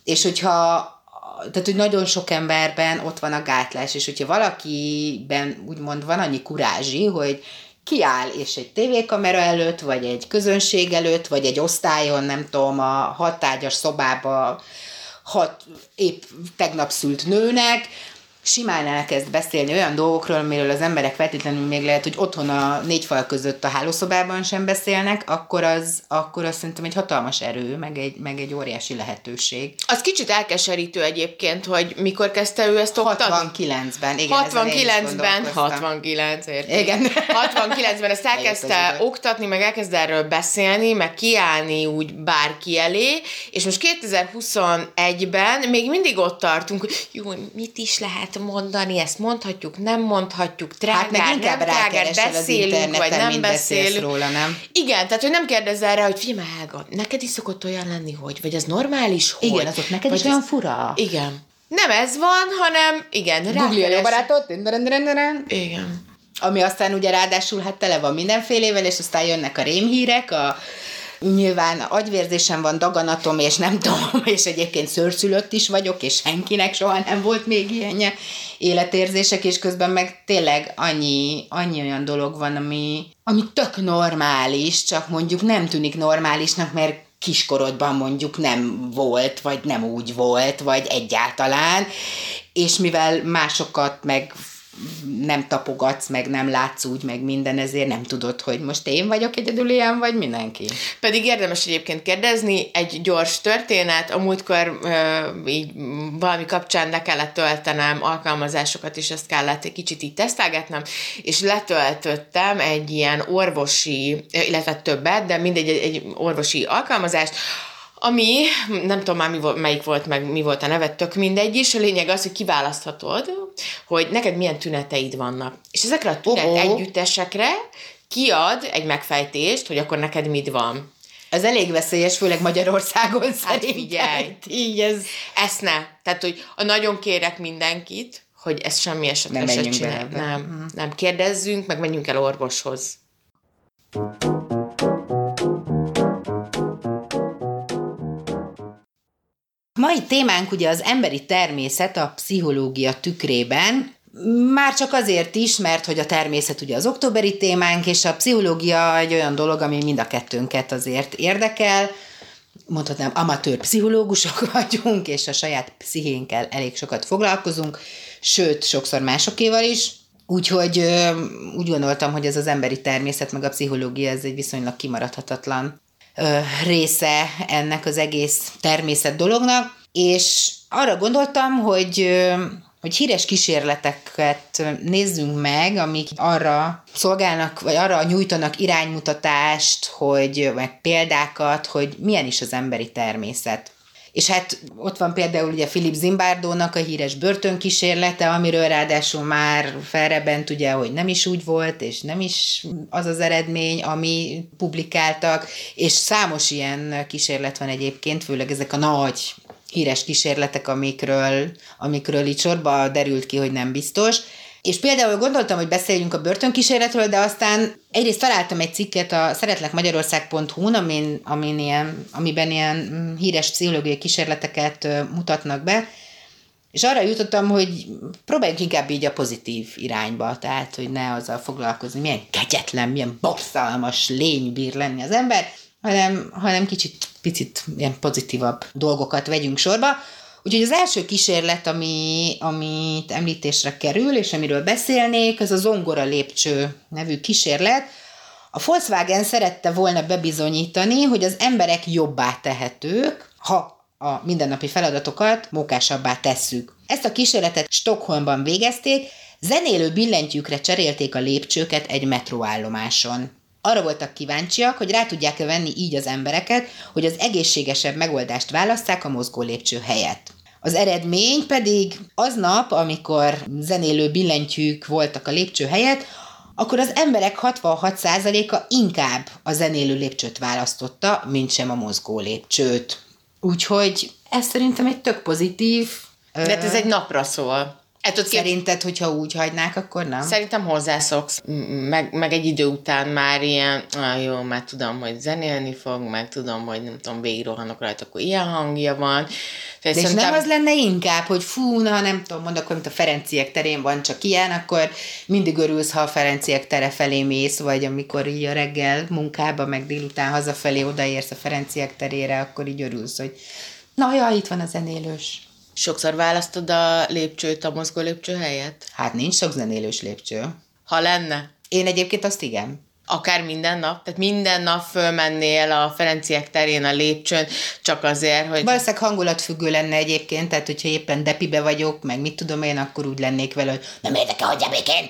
És hogyha tehát, hogy nagyon sok emberben ott van a gátlás, és hogyha valakiben úgymond van annyi kurázsi, hogy kiáll, és egy tévékamera előtt, vagy egy közönség előtt, vagy egy osztályon, nem tudom, a hatágyas szobába hat épp tegnap szült nőnek, simán elkezd beszélni olyan dolgokról, amiről az emberek feltétlenül még lehet, hogy otthon a négy fal között a hálószobában sem beszélnek, akkor az, akkor az szerintem egy hatalmas erő, meg egy, meg egy óriási lehetőség. Az kicsit elkeserítő egyébként, hogy mikor kezdte ő ezt oktatni? 69-ben, igen. 69-ben, 69, érted? Igen. 69-ben ezt elkezdte oktatni, meg elkezdte erről beszélni, meg kiállni úgy bárki elé, és most 2021-ben még mindig ott tartunk, hogy jó, mit is lehet mondani, ezt mondhatjuk, nem mondhatjuk, trágár, hát meg inkább nem trágár, beszélünk, vagy nem beszélünk. róla, nem? Igen, tehát hogy nem kérdezz erre, hogy figyelj Helga, neked is szokott olyan lenni, hogy, vagy ez normális, hogy? Igen, az ott neked vagy is olyan fura. Igen. Nem ez van, hanem igen. Google a barátot. Igen. Ami aztán ugye ráadásul hát tele van mindenfélével, és aztán jönnek a rémhírek, a Nyilván agyvérzésem van, daganatom, és nem tudom, és egyébként szőrszülött is vagyok, és senkinek soha nem volt még ilyenje. Életérzések, és közben meg tényleg annyi, annyi olyan dolog van, ami, ami tök normális, csak mondjuk nem tűnik normálisnak, mert kiskorodban mondjuk nem volt, vagy nem úgy volt, vagy egyáltalán, és mivel másokat meg nem tapogatsz, meg nem látsz úgy, meg minden, ezért nem tudod, hogy most én vagyok egyedül ilyen, vagy mindenki. Pedig érdemes egyébként kérdezni, egy gyors történet, a múltkor ö, így valami kapcsán le kellett töltenem alkalmazásokat, és ezt kellett egy kicsit így tesztelgetnem, és letöltöttem egy ilyen orvosi, illetve többet, de mindegy, egy, egy orvosi alkalmazást, ami, nem tudom már mi volt, melyik volt, meg mi volt a neve, tök mindegy is, a lényeg az, hogy kiválaszthatod, hogy neked milyen tüneteid vannak. És ezekre a tünet oh, együttesekre kiad egy megfejtést, hogy akkor neked mit van. Ez elég veszélyes, főleg Magyarországon hát szerintem. figyelj, így ez... Ezt ne. Tehát, hogy a nagyon kérek mindenkit, hogy ezt semmi esetre se csinálj. Nem, hmm. nem. Kérdezzünk, meg menjünk el orvoshoz. Mai témánk ugye az emberi természet a pszichológia tükrében, már csak azért is, mert hogy a természet ugye az októberi témánk, és a pszichológia egy olyan dolog, ami mind a kettőnket azért érdekel, mondhatnám, amatőr pszichológusok vagyunk, és a saját pszichénkkel elég sokat foglalkozunk, sőt, sokszor másokéval is, úgyhogy úgy gondoltam, hogy ez az emberi természet, meg a pszichológia, ez egy viszonylag kimaradhatatlan része ennek az egész természet dolognak, és arra gondoltam, hogy hogy híres kísérleteket nézzünk meg, amik arra szolgálnak, vagy arra nyújtanak iránymutatást, hogy meg példákat, hogy milyen is az emberi természet. És hát ott van például ugye Philip Zimbardónak a híres börtönkísérlete, amiről ráadásul már felrebent ugye, hogy nem is úgy volt, és nem is az az eredmény, ami publikáltak, és számos ilyen kísérlet van egyébként, főleg ezek a nagy híres kísérletek, amikről, amikről így sorba derült ki, hogy nem biztos. És például gondoltam, hogy beszéljünk a börtönkísérletről, de aztán egyrészt találtam egy cikket a szeretlekmagyarország.hu-n, amin, amin ilyen, amiben ilyen mm, híres pszichológiai kísérleteket mutatnak be, és arra jutottam, hogy próbáljunk inkább így a pozitív irányba, tehát, hogy ne azzal foglalkozni, milyen kegyetlen, milyen borzalmas lény bír lenni az ember, hanem, hanem kicsit, picit ilyen pozitívabb dolgokat vegyünk sorba. Úgyhogy az első kísérlet, ami, amit említésre kerül, és amiről beszélnék, az a Zongora lépcső nevű kísérlet. A Volkswagen szerette volna bebizonyítani, hogy az emberek jobbá tehetők, ha a mindennapi feladatokat mókásabbá tesszük. Ezt a kísérletet Stockholmban végezték, zenélő billentyűkre cserélték a lépcsőket egy metróállomáson. Arra voltak kíváncsiak, hogy rá tudják-e venni így az embereket, hogy az egészségesebb megoldást választák a mozgó lépcső helyett. Az eredmény pedig aznap, amikor zenélő billentyűk voltak a lépcső helyett, akkor az emberek 66%-a inkább a zenélő lépcsőt választotta, mint sem a mozgó lépcsőt. Úgyhogy ez szerintem egy tök pozitív. De hát ez egy napra szól. Hát Szerinted, hogyha úgy hagynák, akkor nem? Szerintem hozzászoksz, meg, meg egy idő után már ilyen, ah, jó, már tudom, hogy zenélni fog, meg tudom, hogy nem tudom, végigrohanok rajta, akkor ilyen hangja van. De és nem az lenne inkább, hogy fú, na nem tudom, mondok, mint a Ferenciek terén van csak ilyen, akkor mindig örülsz, ha a Ferenciek tere felé mész, vagy amikor így a reggel munkába, meg délután hazafelé odaérsz a Ferenciek terére, akkor így örülsz, hogy na ja, itt van a zenélős. Sokszor választod a lépcsőt a mozgó lépcső helyett? Hát nincs sok zenélős lépcső. Ha lenne? Én egyébként azt igen. Akár minden nap? Tehát minden nap fölmennél a Ferenciek terén a lépcsőn, csak azért, hogy... Valószínűleg hangulatfüggő lenne egyébként, tehát hogyha éppen depibe vagyok, meg mit tudom én, akkor úgy lennék vele, hogy nem érdekel, hogy békén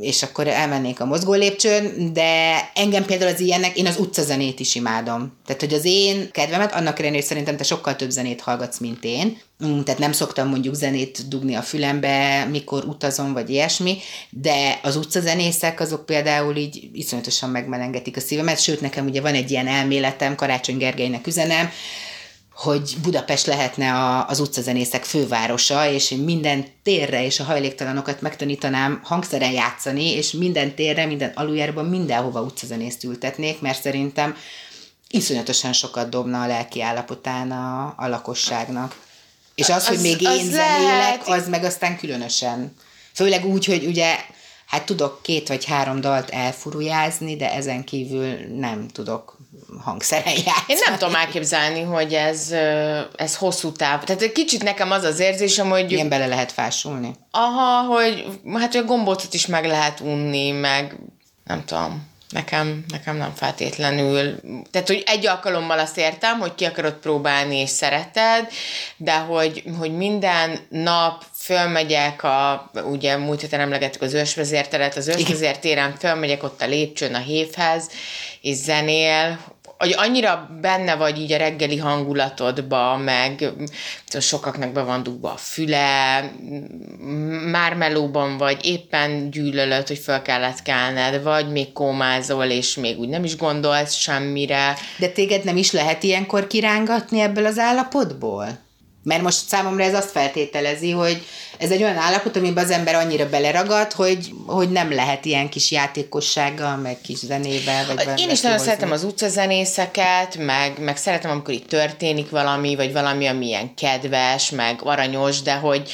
és akkor elmennék a mozgó lépcsőn, de engem például az ilyenek, én az utcazenét is imádom. Tehát, hogy az én kedvemet, annak ellenére, szerintem te sokkal több zenét hallgatsz, mint én, mm, tehát nem szoktam mondjuk zenét dugni a fülembe, mikor utazom, vagy ilyesmi, de az utcazenészek azok például így iszonyatosan megmelengetik a szívemet, sőt nekem ugye van egy ilyen elméletem, Karácsony Gergelynek üzenem, hogy Budapest lehetne a, az utcazenészek fővárosa, és én minden térre és a hajléktalanokat megtanítanám hangszeren játszani, és minden térre, minden aluljárban mindenhova utcazenészt ültetnék, mert szerintem iszonyatosan sokat dobna a lelki állapotán a, a lakosságnak. És az, az hogy még az én zenélek, lehet. az meg aztán különösen. Főleg úgy, hogy ugye hát tudok két vagy három dalt elfurujázni, de ezen kívül nem tudok hangszeren játszani. Én nem tudom elképzelni, hogy ez, ez hosszú táv. Tehát egy kicsit nekem az az érzésem, hogy Ilyen bele lehet fásulni. aha, hogy hát hogy a gombócot is meg lehet unni, meg nem tudom. Nekem, nekem nem feltétlenül. Tehát, hogy egy alkalommal azt értem, hogy ki akarod próbálni és szereted, de hogy, hogy minden nap fölmegyek a, ugye múlt héten emlegettük az ősvezérteret, az ősvezértéren fölmegyek ott a lépcsőn a hévhez, és zenél, hogy annyira benne vagy így a reggeli hangulatodba, meg tudom, sokaknak be van dugva a füle, már melóban vagy, éppen gyűlölöd, hogy föl kellett kelned, vagy még kómázol, és még úgy nem is gondolsz semmire. De téged nem is lehet ilyenkor kirángatni ebből az állapotból? Mert most számomra ez azt feltételezi, hogy ez egy olyan állapot, amiben az ember annyira beleragad, hogy, hogy nem lehet ilyen kis játékossággal, meg kis zenével, vagy Én is nagyon szeretem az utcazenészeket, meg, meg szeretem, amikor itt történik valami, vagy valami, ami ilyen kedves, meg aranyos, de hogy,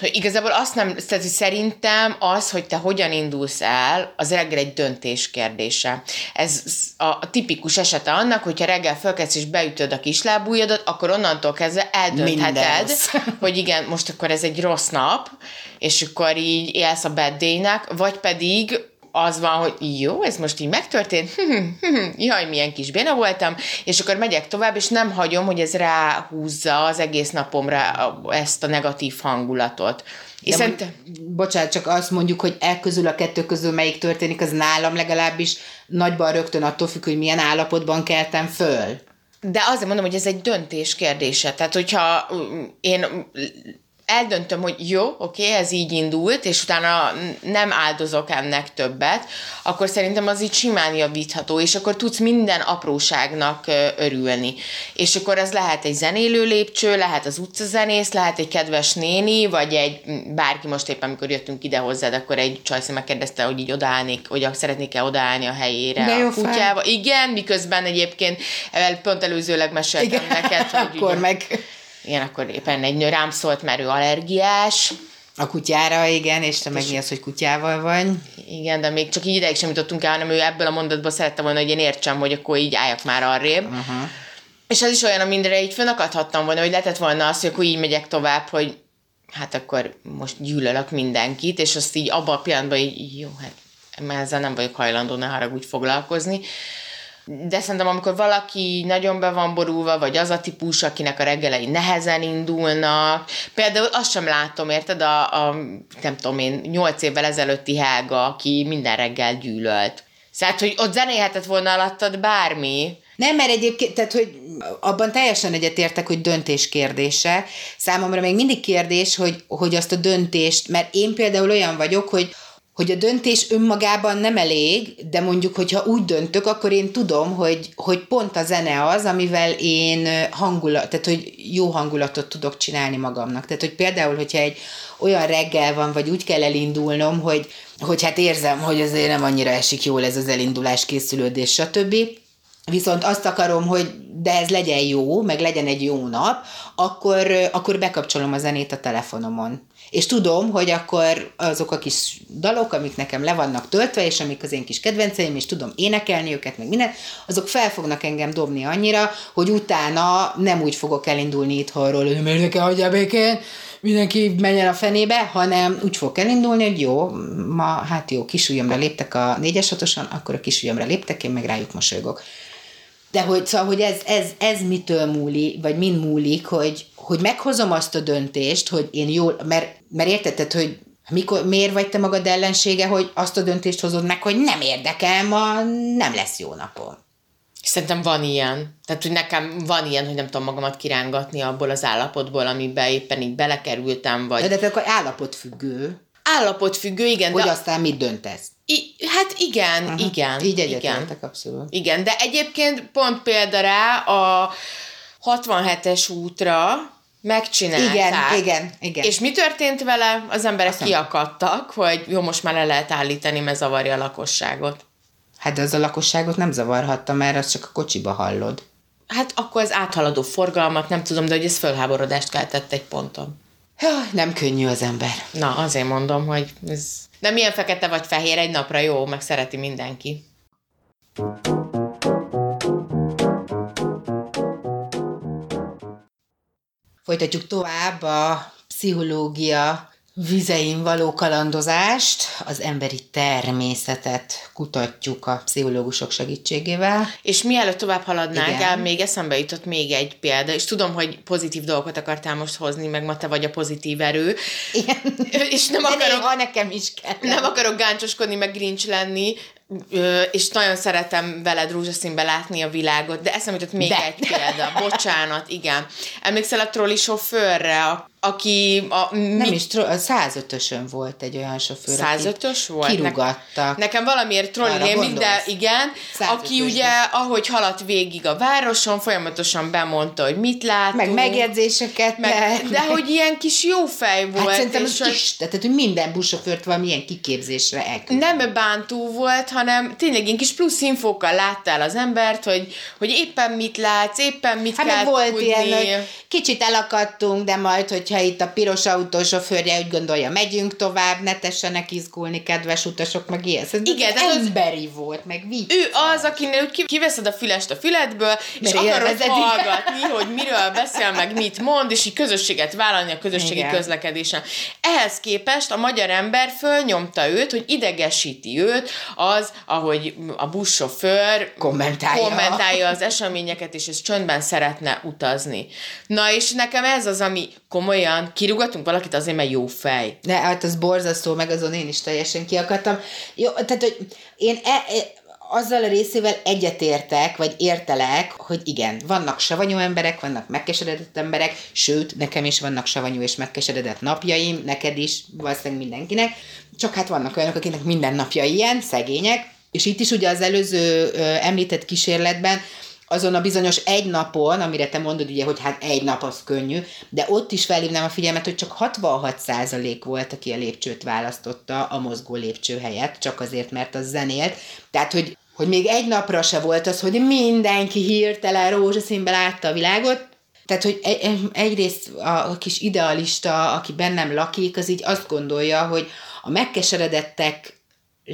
hogy igazából azt nem, tehát hogy szerintem az, hogy te hogyan indulsz el, az reggel egy döntés kérdése. Ez a tipikus esete annak, hogyha reggel fölkelsz és beütöd a kislábújadat, akkor onnantól kezdve eldöntheted, hogy igen, most akkor ez egy rossz nap, és akkor így élsz a bad day-nek, vagy pedig az van, hogy jó, ez most így megtörtént, jaj, milyen kis béna voltam, és akkor megyek tovább, és nem hagyom, hogy ez ráhúzza az egész napomra ezt a negatív hangulatot. És De bocsánat, csak azt mondjuk, hogy e közül a kettő közül melyik történik, az nálam legalábbis nagyban rögtön attól függ, hogy milyen állapotban keltem föl. De azért mondom, hogy ez egy döntés kérdése. Tehát, hogyha mm, én eldöntöm, hogy jó, oké, ez így indult, és utána nem áldozok ennek többet, akkor szerintem az így simán javítható, és akkor tudsz minden apróságnak örülni. És akkor ez lehet egy zenélő lépcső, lehet az utcazenész, lehet egy kedves néni, vagy egy bárki most éppen, amikor jöttünk ide hozzád, akkor egy csajszem megkérdezte, hogy így odaállnék, hogy szeretnék-e odaállni a helyére De jó a kutyával. Igen, miközben egyébként pont előzőleg meséltem Igen, neked, hogy akkor ugye- meg igen, akkor éppen egy nő rám szólt, mert ő allergiás. a kutyára, igen, és te meg mi az, hogy kutyával vagy. Igen, de még csak így ideig sem jutottunk el, hanem ő ebből a mondatból szerette volna, hogy én értsem, hogy akkor így álljak már arrébb. Aha. És ez is olyan, amire így fönnakadhattam volna, hogy lehetett volna az, hogy akkor így megyek tovább, hogy hát akkor most gyűlölök mindenkit, és azt így abban a pillanatban így, jó, hát mert ezzel nem vagyok hajlandó, ne haragudj foglalkozni. De szerintem, amikor valaki nagyon be van borulva, vagy az a típus, akinek a reggelei nehezen indulnak, például azt sem látom, érted, a, a nem tudom én, nyolc évvel ezelőtti Helga, aki minden reggel gyűlölt. Szóval, hogy ott zenélhetett volna alattad bármi, Nem, mert egyébként, tehát, hogy abban teljesen egyetértek, hogy döntés kérdése. Számomra még mindig kérdés, hogy, hogy azt a döntést, mert én például olyan vagyok, hogy hogy a döntés önmagában nem elég, de mondjuk, hogyha úgy döntök, akkor én tudom, hogy, hogy pont a zene az, amivel én hangulat, tehát hogy jó hangulatot tudok csinálni magamnak. Tehát, hogy például, hogyha egy olyan reggel van, vagy úgy kell elindulnom, hogy, hogy hát érzem, hogy azért nem annyira esik jól ez az elindulás, készülődés, stb., viszont azt akarom, hogy de ez legyen jó, meg legyen egy jó nap, akkor, akkor bekapcsolom a zenét a telefonomon. És tudom, hogy akkor azok a kis dalok, amik nekem le vannak töltve, és amik az én kis kedvenceim, és tudom énekelni őket, meg minden, azok fel fognak engem dobni annyira, hogy utána nem úgy fogok elindulni itthonról, hogy miért nekem hagyjál békén, mindenki menjen a fenébe, hanem úgy fog elindulni, hogy jó, ma hát jó, kisujjamra léptek a négyes hatosan, akkor a kisujjamra léptek, én meg rájuk mosolygok. De hogy, szóval, hogy ez, ez, ez mitől múlik, vagy min múlik, hogy, hogy meghozom azt a döntést, hogy én jól, mert, mert értetted, hogy mikor, miért vagy te magad ellensége, hogy azt a döntést hozod meg, hogy nem érdekel, ma nem lesz jó napom. Szerintem van ilyen. Tehát, hogy nekem van ilyen, hogy nem tudom magamat kirángatni abból az állapotból, amiben éppen így belekerültem, vagy... De te akkor állapotfüggő, Állapotfüggő, igen, hogy de... aztán mit döntesz. I, hát igen, uh-huh. igen. Így igen. egyetértek abszolút. Igen, de egyébként pont példa rá a 67-es útra megcsinálták. Igen, igen, igen. És mi történt vele? Az emberek kiakadtak, hogy jó, most már le lehet állítani, mert zavarja a lakosságot. Hát de az a lakosságot nem zavarhatta, mert azt csak a kocsiba hallod. Hát akkor az áthaladó forgalmat nem tudom, de hogy ez fölháborodást keltett egy ponton. Jaj, nem könnyű az ember. Na, azért mondom, hogy ez... De milyen fekete vagy fehér egy napra jó, meg szereti mindenki. Folytatjuk tovább a pszichológia vizein való kalandozást, az emberi természetet kutatjuk a pszichológusok segítségével. És mielőtt tovább haladnánk el, még eszembe jutott még egy példa, és tudom, hogy pozitív dolgokat akartál most hozni, meg ma te vagy a pozitív erő. Igen. És nem De akarok, néha nekem is kell. nem akarok gáncsoskodni, meg grincs lenni, ö, és nagyon szeretem veled rózsaszínbe látni a világot, de eszembe jutott még De. egy példa. Bocsánat, igen. Emlékszel a trolli sofőrre, aki a, Nem is, tro- a 105-ösön volt egy olyan sofőr, 105-ös volt? Kirúgattak. Nekem valamiért trolli rémlik, de igen, 105-ös aki ugye, ahogy haladt végig a városon, folyamatosan bemondta, hogy mit látunk. meg megjegyzéseket meg, tett, de hogy ilyen kis jó fej volt. Hát szerintem és az hogy is, tehát hogy minden buszsofőrt valamilyen kiképzésre elküld. nem bántó volt, hanem tényleg ilyen kis plusz infókkal láttál az embert, hogy, hogy éppen mit látsz, éppen mit Hát kell volt tudni. ilyen, hogy kicsit elakadtunk, de majd, hogyha itt a piros autósofőrje úgy gondolja, megyünk tovább, ne tessenek izgulni, kedves utasok, meg ilyen. Szerintem Igen, ez de az- emberi volt, meg vicc. Ő az, akinél úgy ki- kiveszed a fülest a füledből, és Mert akarod élvezed, igen. hallgatni, hogy miről beszél, meg mit mond, és így közösséget vállalni a közösségi Igen. közlekedésen. Ehhez képest a magyar ember fölnyomta őt, hogy idegesíti őt az, ahogy a buszsofőr Kommentálja. kommentálja az eseményeket, és ez csöndben szeretne utazni. Na, és nekem ez az, ami komolyan kirúgatunk valakit azért, mert jó fej. De hát az borzasztó, meg azon én is teljesen kiakadtam. Jó, tehát, hogy én e, e, azzal a részével egyetértek, vagy értelek, hogy igen, vannak savanyú emberek, vannak megkeseredett emberek, sőt, nekem is vannak savanyú és megkeseredett napjaim, neked is, valószínűleg mindenkinek, csak hát vannak olyanok, akiknek minden napja ilyen, szegények, és itt is ugye az előző ö, említett kísérletben azon a bizonyos egy napon, amire te mondod ugye, hogy hát egy nap az könnyű, de ott is felhívnám a figyelmet, hogy csak 66% volt, aki a lépcsőt választotta a mozgó lépcső helyett, csak azért, mert az zenélt. Tehát, hogy, hogy még egy napra se volt az, hogy mindenki hirtelen rózsaszínben látta a világot, tehát, hogy egy- egy- egyrészt a kis idealista, aki bennem lakik, az így azt gondolja, hogy a megkeseredettek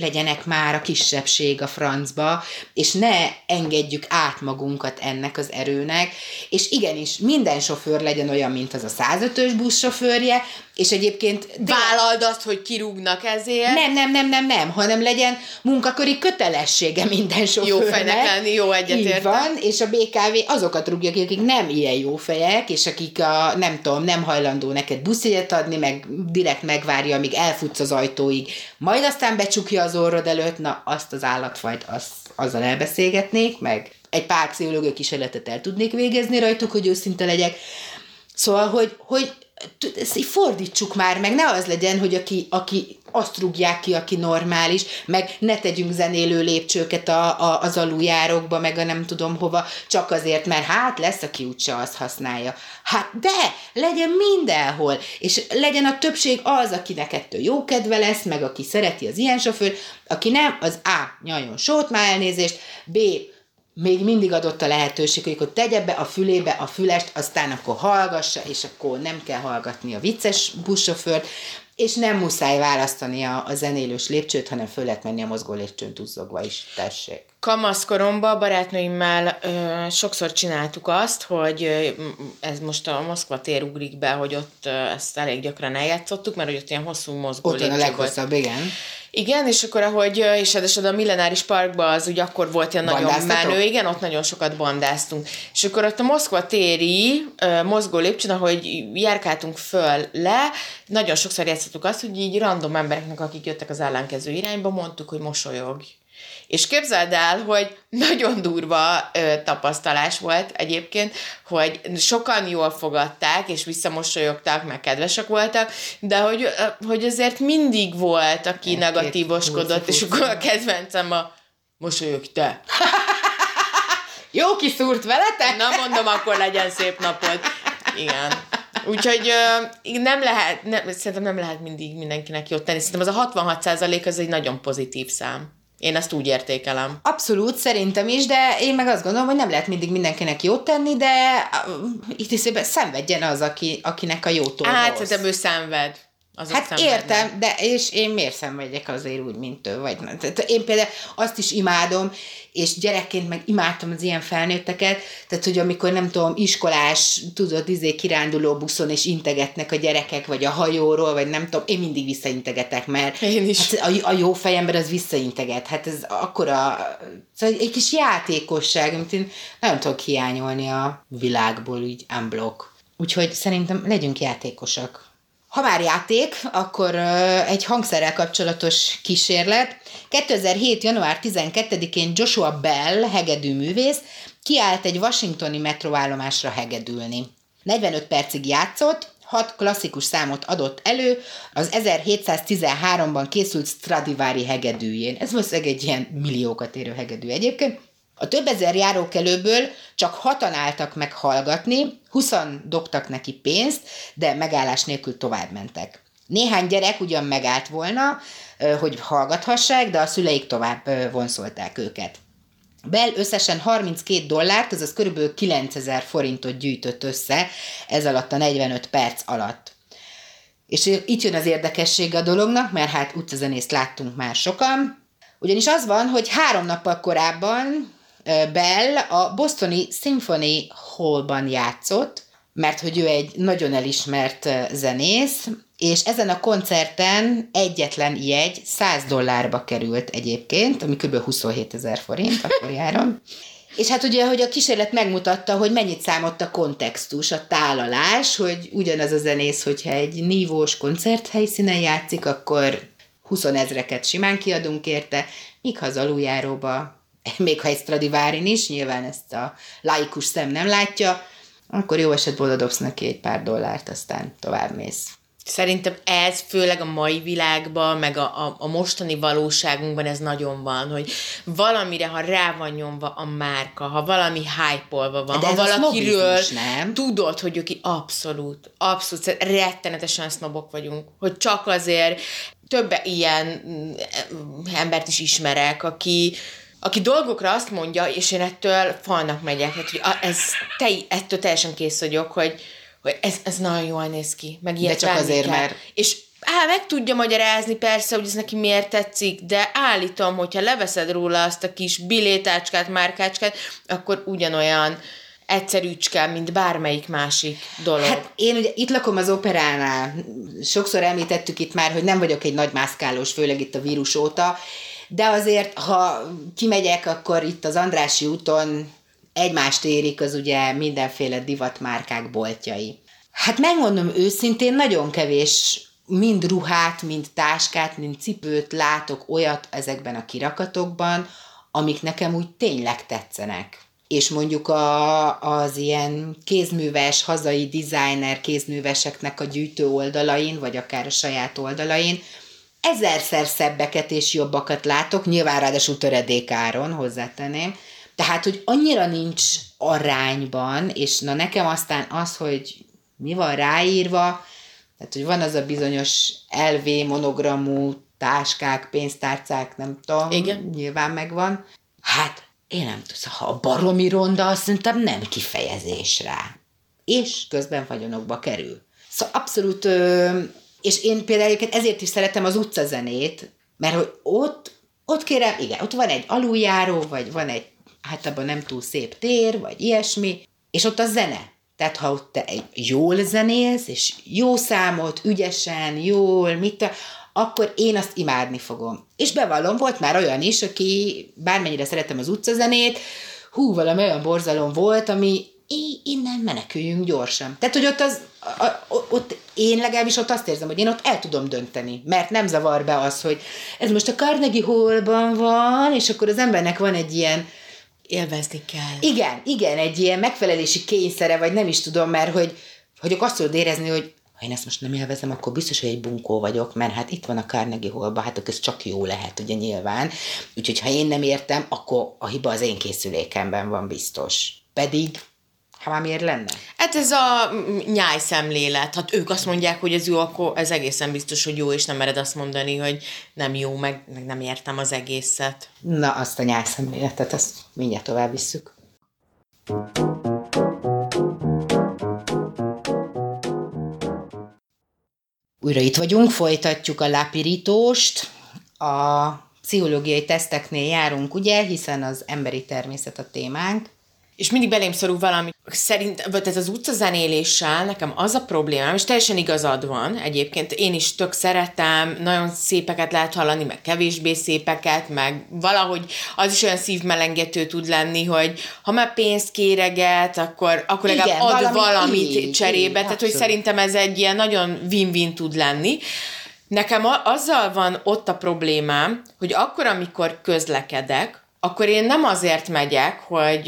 legyenek már a kisebbség a francba, és ne engedjük át magunkat ennek az erőnek, és igenis, minden sofőr legyen olyan, mint az a 105-ös buszsofőrje, és egyébként Vállald azt, hogy kirúgnak ezért. nem, nem, nem, nem, nem, hanem legyen munkaköri kötelessége minden sofőrnek. Jó fejnek lenni, jó, egyetértek. Így van, és a BKV azokat rúgja ki, akik nem ilyen jó fejek, és akik a, nem tudom, nem hajlandó neked buszjegyet adni, meg direkt megvárja, amíg elfutsz az ajtóig, majd aztán becsukja az orrod előtt, na azt az állatfajt, az, azzal elbeszélgetnék, meg egy pár pszichológiai kísérletet el tudnék végezni rajtuk, hogy őszinte legyek. Szóval, hogy, hogy ezt így fordítsuk már, meg ne az legyen, hogy aki, aki azt rúgják ki, aki normális, meg ne tegyünk zenélő lépcsőket a, a, az aluljárokba, meg a nem tudom hova, csak azért, mert hát lesz, aki úgyse azt használja. Hát de, legyen mindenhol, és legyen a többség az, akinek ettől jó kedve lesz, meg aki szereti az ilyen sofőr, aki nem, az A, nyaljon sót, már elnézést, B, még mindig adott a lehetőség, hogy akkor tegye be a fülébe a fülest, aztán akkor hallgassa, és akkor nem kell hallgatni a vicces buszsofőrt, és nem muszáj választani a, a zenélős lépcsőt, hanem föl lehet menni a mozgó lépcsőn tuzzogva is, tessék. kamaszkoromban barátnőimmel ö, sokszor csináltuk azt, hogy ö, ez most a Moszkva tér ugrik be, hogy ott ö, ezt elég gyakran eljátszottuk, mert hogy ott ilyen hosszú mozgó Ott a leghosszabb, igen. Igen, és akkor ahogy, és ráadásul a Millenáris Parkban az úgy akkor volt ilyen nagyon menő, igen, ott nagyon sokat bandáztunk. És akkor ott a Moszkva téri ö, mozgó lépcsőn, ahogy járkáltunk föl le, nagyon sokszor játszottuk azt, hogy így random embereknek, akik jöttek az ellenkező irányba, mondtuk, hogy mosolyogj. És képzeld el, hogy nagyon durva ö, tapasztalás volt egyébként, hogy sokan jól fogadták, és visszamosolyogtak, meg kedvesek voltak, de hogy, hogy azért mindig volt, aki Egy-két negatívoskodott, és akkor a kedvencem a mosolyogj te. Jó kiszúrt veletek? Na mondom, akkor legyen szép napod. Igen. Úgyhogy ö, nem lehet, nem, szerintem nem lehet mindig mindenkinek jót tenni. Szerintem az a 66% az egy nagyon pozitív szám. Én ezt úgy értékelem. Abszolút, szerintem is, de én meg azt gondolom, hogy nem lehet mindig mindenkinek jót tenni, de uh, itt is szenvedjen az, aki, akinek a jótól Hát, rossz. ő szenved. Az hát értem, de és én miért szenvedjek azért úgy, mint ő, vagy nem. Tehát én például azt is imádom, és gyerekként meg imádtam az ilyen felnőtteket, tehát hogy amikor nem tudom, iskolás, tudod, izé kiránduló buszon, és integetnek a gyerekek, vagy a hajóról, vagy nem tudom, én mindig visszaintegetek, mert én is. Hát a, a jó fejember az visszainteget, hát ez akkora, szóval egy kis játékosság, amit én nagyon tudok hiányolni a világból, így unblock. Úgyhogy szerintem legyünk játékosak. Ha már játék, akkor egy hangszerrel kapcsolatos kísérlet. 2007. január 12-én Joshua Bell, hegedű művész, kiállt egy washingtoni metroállomásra hegedülni. 45 percig játszott, hat klasszikus számot adott elő az 1713-ban készült Stradivari hegedűjén. Ez most egy ilyen milliókat érő hegedű egyébként. A több ezer járókelőből csak hatan álltak meg hallgatni, huszan dobtak neki pénzt, de megállás nélkül tovább mentek. Néhány gyerek ugyan megállt volna, hogy hallgathassák, de a szüleik tovább vonszolták őket. Bell összesen 32 dollárt, azaz kb. 9000 forintot gyűjtött össze ez alatt a 45 perc alatt. És itt jön az érdekesség a dolognak, mert hát utcazenészt láttunk már sokan, ugyanis az van, hogy három nappal korábban Bell a Bostoni Symphony Hallban játszott, mert hogy ő egy nagyon elismert zenész, és ezen a koncerten egyetlen jegy 100 dollárba került egyébként, ami kb. 27 ezer forint akkor járom. És hát ugye, hogy a kísérlet megmutatta, hogy mennyit számolt a kontextus, a tálalás, hogy ugyanaz a zenész, hogyha egy nívós koncerthelyszínen játszik, akkor 20 ezreket simán kiadunk érte, míg ha az aluljáróba még ha egy Stradivárin is, nyilván ezt a laikus szem nem látja, akkor jó esetben dobsz neki egy pár dollárt, aztán tovább mész. Szerintem ez főleg a mai világban, meg a, a, a mostani valóságunkban ez nagyon van, hogy valamire, ha rá van nyomva a márka, ha valami hype van, De ha valakiről nem? tudod, hogy ők abszolút, abszolút, rettenetesen sznobok vagyunk, hogy csak azért több ilyen mm, embert is ismerek, aki aki dolgokra azt mondja, és én ettől falnak megyek, hát, hogy ez, te, ettől teljesen kész vagyok, hogy, hogy ez, ez nagyon jól néz ki, meg ilyet De csak azért, kell. mert... És á, meg tudja magyarázni persze, hogy ez neki miért tetszik, de állítom, hogyha leveszed róla azt a kis bilétácskát, márkácskát, akkor ugyanolyan egyszerűcske, mint bármelyik másik dolog. Hát én ugye itt lakom az operánál, sokszor említettük itt már, hogy nem vagyok egy nagy mászkálós, főleg itt a vírus óta, de azért, ha kimegyek, akkor itt az Andrási úton egymást érik az ugye mindenféle divatmárkák boltjai. Hát megmondom őszintén, nagyon kevés mind ruhát, mind táskát, mind cipőt látok olyat ezekben a kirakatokban, amik nekem úgy tényleg tetszenek. És mondjuk a, az ilyen kézműves, hazai designer kézműveseknek a gyűjtő oldalain, vagy akár a saját oldalain, ezerszer szebbeket és jobbakat látok, nyilván ráadásul töredékáron hozzátenném, tehát, hogy annyira nincs arányban, és na nekem aztán az, hogy mi van ráírva, tehát, hogy van az a bizonyos LV monogramú táskák, pénztárcák, nem tudom, Igen. nyilván megvan. Hát, én nem tudom, ha a baromi ronda, azt szerintem nem kifejezés rá. És közben vagyonokba kerül. Szóval abszolút ö, és én például ezért is szeretem az utcazenét, mert hogy ott, ott kérem, igen, ott van egy aluljáró, vagy van egy hát abban nem túl szép tér, vagy ilyesmi, és ott a zene. Tehát ha ott te jól zenélsz, és jó számot, ügyesen, jól, mit, akkor én azt imádni fogom. És bevallom, volt már olyan is, aki bármennyire szeretem az utcazenét, hú, valami olyan borzalom volt, ami innen meneküljünk gyorsan. Tehát, hogy ott az, a, ott én legalábbis ott azt érzem, hogy én ott el tudom dönteni, mert nem zavar be az, hogy ez most a Carnegie Hallban van, és akkor az embernek van egy ilyen élvezni kell. Igen, igen, egy ilyen megfelelési kényszere, vagy nem is tudom, mert hogy, hogy azt tudod érezni, hogy ha én ezt most nem élvezem, akkor biztos, hogy egy bunkó vagyok, mert hát itt van a Carnegie Hallban, hát akkor ez csak jó lehet, ugye nyilván. Úgyhogy ha én nem értem, akkor a hiba az én készülékemben van biztos. Pedig Hát már miért lenne? Hát ez a nyájszemlélet. Hát ők azt mondják, hogy ez jó, akkor ez egészen biztos, hogy jó, és nem mered azt mondani, hogy nem jó, meg, meg nem értem az egészet. Na, azt a nyájszemléletet, azt mindjárt tovább visszük. Újra itt vagyunk, folytatjuk a lápirítóst. A pszichológiai teszteknél járunk, ugye, hiszen az emberi természet a témánk. És mindig belém szorul valami. Szerint, vagy ez az utcazenéléssel nekem az a problémám, és teljesen igazad van egyébként, én is tök szeretem, nagyon szépeket lehet hallani, meg kevésbé szépeket, meg valahogy az is olyan szívmelengető tud lenni, hogy ha már pénzt kéreget, akkor, akkor legalább Igen, ad valami valamit így, cserébe, így, tehát hogy abszolút. szerintem ez egy ilyen nagyon win-win tud lenni. Nekem a- azzal van ott a problémám, hogy akkor, amikor közlekedek, akkor én nem azért megyek, hogy...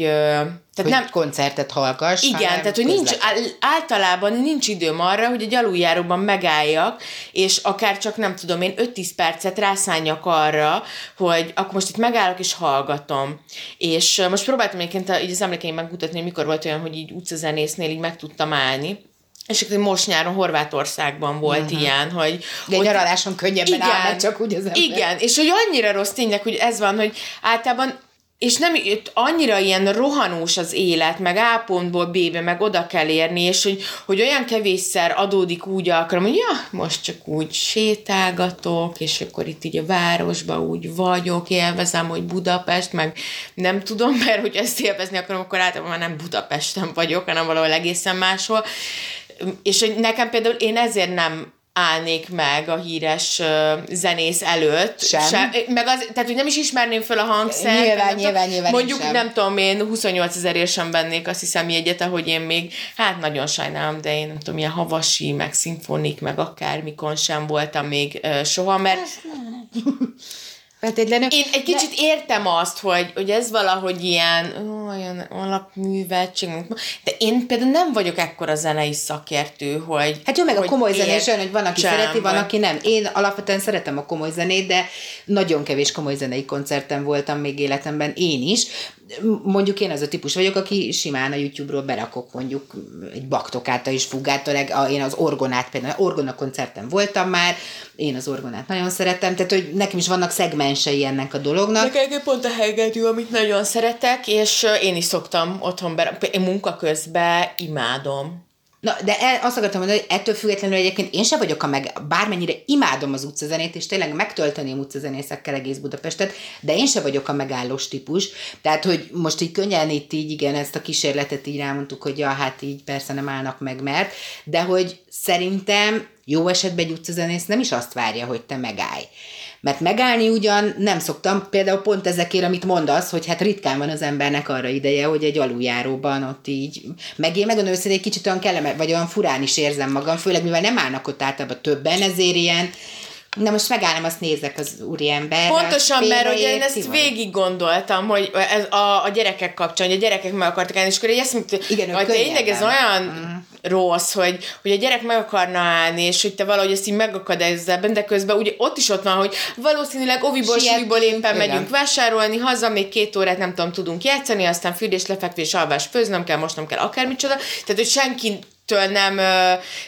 Tehát hogy nem, koncertet hallgass, igen, tehát hogy nincs, közlekedj. általában nincs időm arra, hogy egy aluljáróban megálljak, és akár csak nem tudom én 5-10 percet rászánjak arra, hogy akkor most itt megállok és hallgatom. És most próbáltam egyébként így az emlékeimben kutatni, hogy mikor volt olyan, hogy így utcazenésznél így meg tudtam állni. És akkor most nyáron Horvátországban volt uh-huh. ilyen, hogy... De egy nyaraláson könnyebben áll, meg csak úgy az ember. igen, és hogy annyira rossz tényleg, hogy ez van, hogy általában és nem annyira ilyen rohanós az élet, meg A pontból B-be, meg oda kell érni, és hogy, hogy olyan kevésszer adódik úgy alkalom, hogy ja, most csak úgy sétálgatok, és akkor itt így a városba úgy vagyok, élvezem, hogy Budapest, meg nem tudom, mert hogy ezt élvezni akarom, akkor általában már nem Budapesten vagyok, hanem valahol egészen máshol. És hogy nekem például én ezért nem állnék meg a híres zenész előtt. Sem. meg az, tehát, hogy nem is ismerném föl a hangszert. Nyilván, nem nyilván, tudom, nyilván Mondjuk, sem. nem tudom, én 28 ezerért sem vennék, azt hiszem jegyet, ahogy én még, hát nagyon sajnálom, de én nem tudom, ilyen havasi, meg szimfonik, meg akármikon sem voltam még uh, soha, mert Feltétlenül. én egy kicsit értem azt, hogy, hogy ez valahogy ilyen olyan alapműveltség, de én például nem vagyok ekkora zenei szakértő, hogy Hát jó, meg a komoly zene is olyan, hogy van, aki értsem, szereti, van, vagy- aki nem. Én alapvetően szeretem a komoly zenét, de nagyon kevés komoly zenei koncerten voltam még életemben, én is. Mondjuk én az a típus vagyok, aki simán a YouTube-ról berakok mondjuk egy baktokától is fugától, én az orgonát például, orgona koncerten voltam már, én az orgonát nagyon szeretem, tehát hogy nekem is vannak szegmensei ennek a dolognak. Nekem pont a hegedű, amit nagyon szeretek, és én is szoktam otthon, be, én munka közben imádom. Na, de el, azt akartam mondani, hogy ettől függetlenül egyébként én sem vagyok a meg, bármennyire imádom az utcazenét, és tényleg megtölteném utcazenészekkel egész Budapestet, de én sem vagyok a megállós típus. Tehát, hogy most így könnyen itt így, igen, ezt a kísérletet így rámondtuk, hogy ja, hát így persze nem állnak meg, mert, de hogy szerintem jó esetben egy utcazenész nem is azt várja, hogy te megállj. Mert megállni ugyan nem szoktam, például pont ezekért, amit mondasz, hogy hát ritkán van az embernek arra ideje, hogy egy aluljáróban ott így, meg én megmondom őszintén, egy kicsit olyan kellemet, vagy olyan furán is érzem magam, főleg mivel nem állnak ott általában többen, ezért ilyen, Na most megállom, azt nézek az úriemberre. Pontosan, mert hogy én ezt végig gondoltam, hogy ez a, a gyerekek kapcsán, hogy a gyerekek meg akartak állni, és akkor ezt mondta, Igen, hogy tényleg ez olyan rossz, hogy, hogy a gyerek meg akarna állni, és hogy te valahogy ezt így megakadályozzál benne, de közben ugye ott is ott van, hogy valószínűleg oviból, suliból éppen igen. megyünk vásárolni, haza még két órát nem tudom, tudunk játszani, aztán fürdés, lefekvés, alvás, főznöm kell, most nem kell akármicsoda, tehát hogy senki től nem,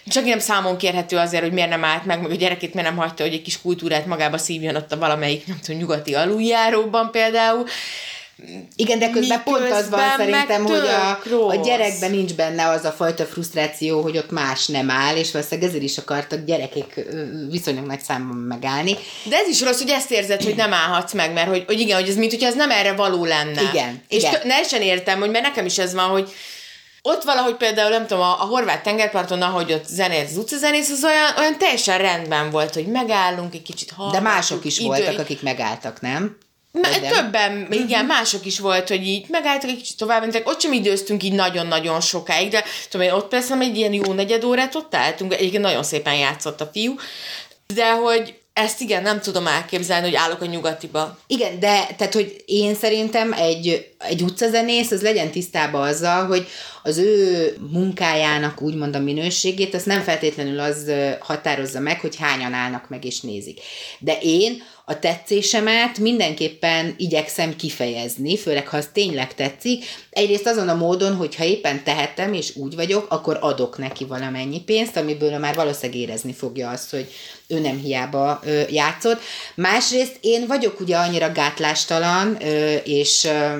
senki nem számon kérhető azért, hogy miért nem állt meg, meg a gyerekét miért nem hagyta, hogy egy kis kultúrát magába szívjon ott a valamelyik, nem tudom, nyugati aluljáróban például. Igen, de közben pont az van szerintem, hogy a, rossz. a gyerekben nincs benne az a fajta frusztráció, hogy ott más nem áll, és valószínűleg ezért is akartak gyerekek viszonylag nagy számban megállni. De ez is rossz, hogy ezt érzed, hogy nem állhatsz meg, mert hogy, hogy igen, hogy ez mint hogyha ez nem erre való lenne. Igen, És igen. tö- teljesen értem, hogy mert nekem is ez van, hogy ott valahogy például, nem tudom, a, a horvát tengerparton, ahogy ott zenélt az utcazenész, az olyan, olyan teljesen rendben volt, hogy megállunk, egy kicsit De hallgatunk, mások is idő- voltak, akik megálltak, nem? Nem? többen, igen, mások is volt, hogy így megálltak egy kicsit tovább mentek, ott sem időztünk így nagyon-nagyon sokáig, de tudom én, ott persze egy ilyen jó negyed órát ott álltunk, egyébként nagyon szépen játszott a fiú, de hogy ezt igen, nem tudom elképzelni, hogy állok a nyugatiba. Igen, de tehát, hogy én szerintem egy, egy utcazenész, az legyen tisztában azzal, hogy az ő munkájának úgymond a minőségét, az nem feltétlenül az határozza meg, hogy hányan állnak meg és nézik. De én a tetszésemet mindenképpen igyekszem kifejezni, főleg ha az tényleg tetszik. Egyrészt azon a módon, hogy ha éppen tehetem és úgy vagyok, akkor adok neki valamennyi pénzt, amiből már valószínűleg érezni fogja azt, hogy ő nem hiába ö, játszott. Másrészt én vagyok ugye annyira gátlástalan, ö, és ö,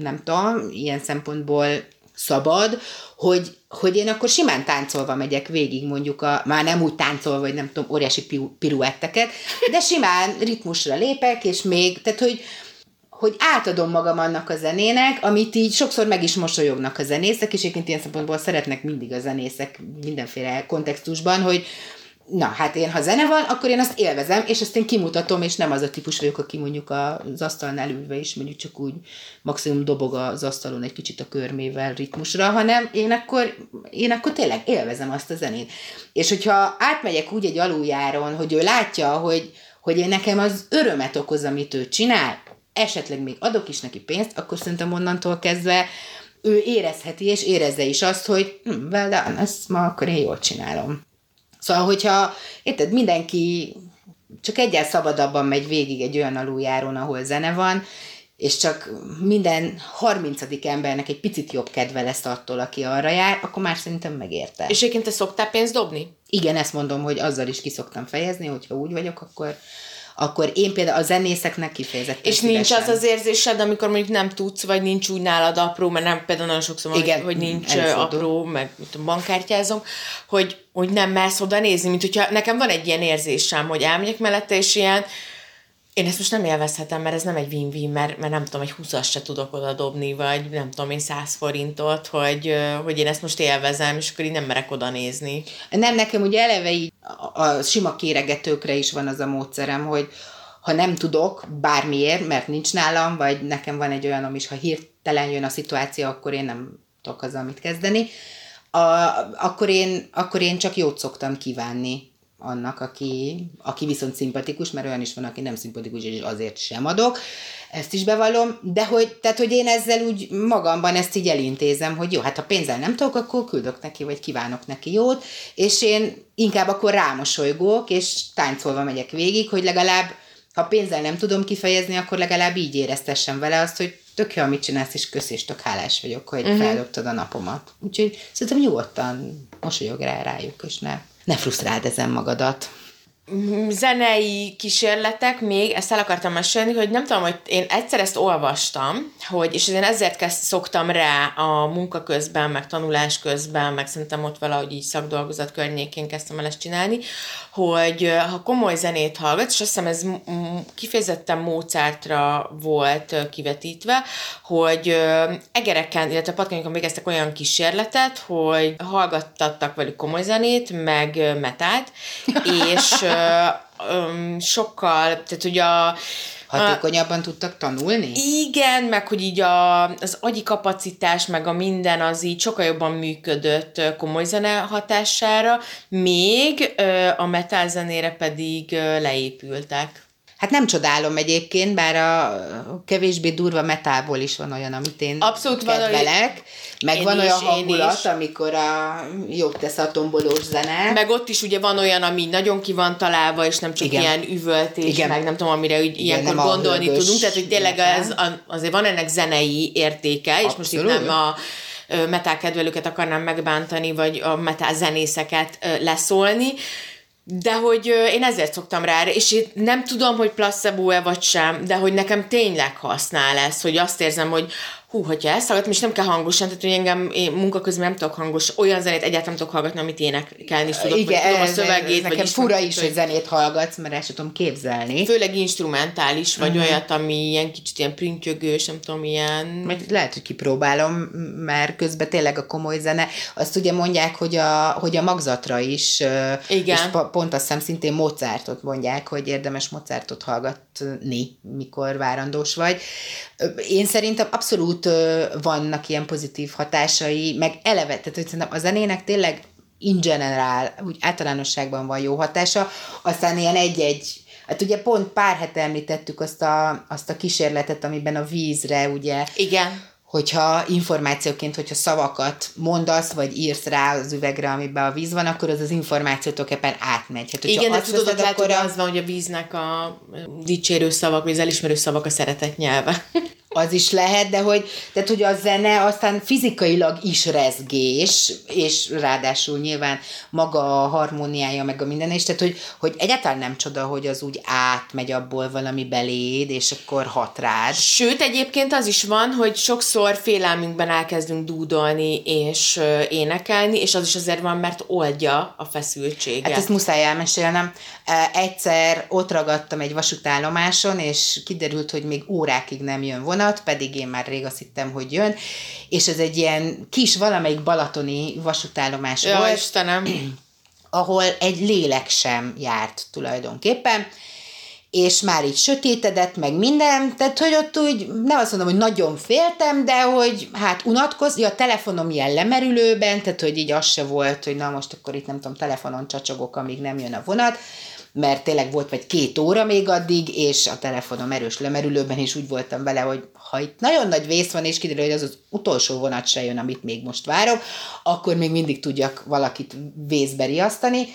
nem tudom, ilyen szempontból szabad, hogy, hogy én akkor simán táncolva megyek végig mondjuk a, már nem úgy táncolva, vagy nem tudom, óriási piruetteket, de simán ritmusra lépek, és még, tehát hogy, hogy átadom magam annak a zenének, amit így sokszor meg is mosolyognak a zenészek, és egyébként ilyen szempontból szeretnek mindig a zenészek mindenféle kontextusban, hogy, Na, hát én, ha zene van, akkor én azt élvezem, és azt én kimutatom, és nem az a típus vagyok, aki mondjuk az asztalnál ülve is mondjuk csak úgy maximum dobog az asztalon egy kicsit a körmével ritmusra, hanem én akkor, én akkor tényleg élvezem azt a zenét. És hogyha átmegyek úgy egy aluljáron, hogy ő látja, hogy, hogy én nekem az örömet okoz, amit ő csinál, esetleg még adok is neki pénzt, akkor szerintem onnantól kezdve ő érezheti, és érezze is azt, hogy hm, well done, ezt ma akkor én jól csinálom. Szóval, hogyha, érted, mindenki csak egyel szabadabban megy végig egy olyan aluljárón, ahol zene van, és csak minden harmincadik embernek egy picit jobb kedve lesz attól, aki arra jár, akkor már szerintem megérte. És egyébként te szoktál pénzt dobni? Igen, ezt mondom, hogy azzal is kiszoktam fejezni, hogyha úgy vagyok, akkor akkor én például a zenészeknek kifejezetten És nincs az az érzésed, amikor mondjuk nem tudsz, vagy nincs úgy nálad apró, mert nem például nagyon sokszor Igen, hogy, nincs elfordul. apró, meg bankkártyázom, hogy, hogy nem mersz oda nézni, mint hogyha nekem van egy ilyen érzésem, hogy elmegyek mellette, és ilyen, én ezt most nem élvezhetem, mert ez nem egy win-win, mert, mert nem tudom, egy 20 se tudok oda dobni, vagy nem tudom én 100 forintot, hogy, hogy én ezt most élvezem, és akkor így nem merek oda nézni. Nem, nekem ugye eleve így a, a sima kéregetőkre is van az a módszerem, hogy ha nem tudok bármiért, mert nincs nálam, vagy nekem van egy olyan, is, ha hirtelen jön a szituáció, akkor én nem tudok azzal mit kezdeni, a, akkor, én, akkor én csak jót szoktam kívánni annak, aki, aki viszont szimpatikus, mert olyan is van, aki nem szimpatikus, és azért sem adok. Ezt is bevallom, de hogy, tehát, hogy én ezzel úgy magamban ezt így elintézem, hogy jó, hát ha pénzzel nem tudok, akkor küldök neki, vagy kívánok neki jót, és én inkább akkor rámosolygok, és táncolva megyek végig, hogy legalább, ha pénzzel nem tudom kifejezni, akkor legalább így éreztessem vele azt, hogy tök jó, amit csinálsz, és kösz, és tök hálás vagyok, hogy uh-huh. feldobtad a napomat. Úgyhogy szerintem nyugodtan mosolyog rá rájuk, és ne ne frusztráld ezen magadat. Zenei kísérletek még, ezt el akartam mesélni, hogy nem tudom, hogy én egyszer ezt olvastam, hogy, és én ezért kezd, szoktam rá a munka közben, meg tanulás közben, meg szerintem ott valahogy így szakdolgozat környékén kezdtem el ezt csinálni, hogy ha komoly zenét hallgatsz, és azt hiszem ez kifejezetten Mozartra volt kivetítve, hogy egereken, illetve patkányokon végeztek olyan kísérletet, hogy hallgattattak velük komoly zenét, meg metált, és sokkal, tehát ugye a Hatékonyabban tudtak tanulni? Igen, meg hogy így a, az agyi kapacitás, meg a minden az így sokkal jobban működött komoly zene hatására, még a metal zenére pedig leépültek. Hát nem csodálom egyébként, bár a kevésbé durva metálból is van olyan, amit én Abszolút kedvelek, van, meg én van is, olyan hangulat, is. amikor a jót tesz a tombolós zene. Meg ott is ugye van olyan, ami nagyon ki van találva, és nem csak Igen. ilyen üvöltés, Igen. meg nem tudom, amire úgy Igen, ilyenkor gondolni tudunk, tehát hogy tényleg ez, azért van ennek zenei értéke, Abszolút. és most itt nem a metál kedvelőket akarnám megbántani, vagy a metál zenészeket leszólni, de hogy én ezért szoktam rá, és én nem tudom, hogy placebo-e vagy sem, de hogy nekem tényleg használ ez, hogy azt érzem, hogy hú, hogyha ezt hallgatom, és nem kell hangosan, tehát hogy engem én munka közben nem tudok hangos, olyan zenét egyáltalán nem tudok hallgatni, amit énekelni is tudok, Igen, vagy tudom a szövegét. Nekem fura is, hogy zenét hallgatsz, mert ezt tudom képzelni. Főleg instrumentális, vagy uh-huh. olyat, ami ilyen kicsit ilyen prüntjögős, nem tudom, ilyen... Mert lehet, hogy kipróbálom, mert közben tényleg a komoly zene, azt ugye mondják, hogy a, hogy a magzatra is, Igen. és pont azt hiszem szintén Mozartot mondják, hogy érdemes Mozartot hallgatni, mikor várandós vagy. Én szerintem abszolút vannak ilyen pozitív hatásai, meg eleve, tehát hogy szerintem a zenének tényleg in general, úgy általánosságban van jó hatása, aztán ilyen egy-egy Hát ugye pont pár hete említettük azt a, azt a kísérletet, amiben a vízre ugye Igen hogyha információként, hogyha szavakat mondasz, vagy írsz rá az üvegre, amiben a víz van, akkor az az információ tulajdonképpen átmegy. Hát, Igen, de tudod, veszed, lehet, akkor a... az van, hogy a víznek a dicsérő szavak, vagy az elismerő szavak a szeretet nyelve. Az is lehet, de hogy, tehát, hogy a zene aztán fizikailag is rezgés, és ráadásul nyilván maga a harmóniája, meg a minden, és tehát, hogy, hogy egyáltalán nem csoda, hogy az úgy átmegy abból valami beléd, és akkor hat rád. Sőt, egyébként az is van, hogy sokszor félelmünkben elkezdünk dúdolni és énekelni, és az is azért van, mert oldja a feszültséget. Hát ezt muszáj elmesélnem. Egyszer ott ragadtam egy vasútállomáson, és kiderült, hogy még órákig nem jön vonat, vonat, pedig én már rég azt hittem, hogy jön, és ez egy ilyen kis valamelyik balatoni vasútállomás ja, volt, Istenem. ahol egy lélek sem járt tulajdonképpen, és már így sötétedett, meg minden, tehát hogy ott úgy, nem azt mondom, hogy nagyon féltem, de hogy hát unatkozni, a telefonom ilyen lemerülőben, tehát hogy így az se volt, hogy na most akkor itt nem tudom, telefonon csacsogok, amíg nem jön a vonat, mert tényleg volt vagy két óra még addig, és a telefonom erős lemerülőben is úgy voltam vele, hogy ha itt nagyon nagy vész van, és kiderül, hogy az az utolsó vonat se jön, amit még most várok, akkor még mindig tudjak valakit vészbe riasztani.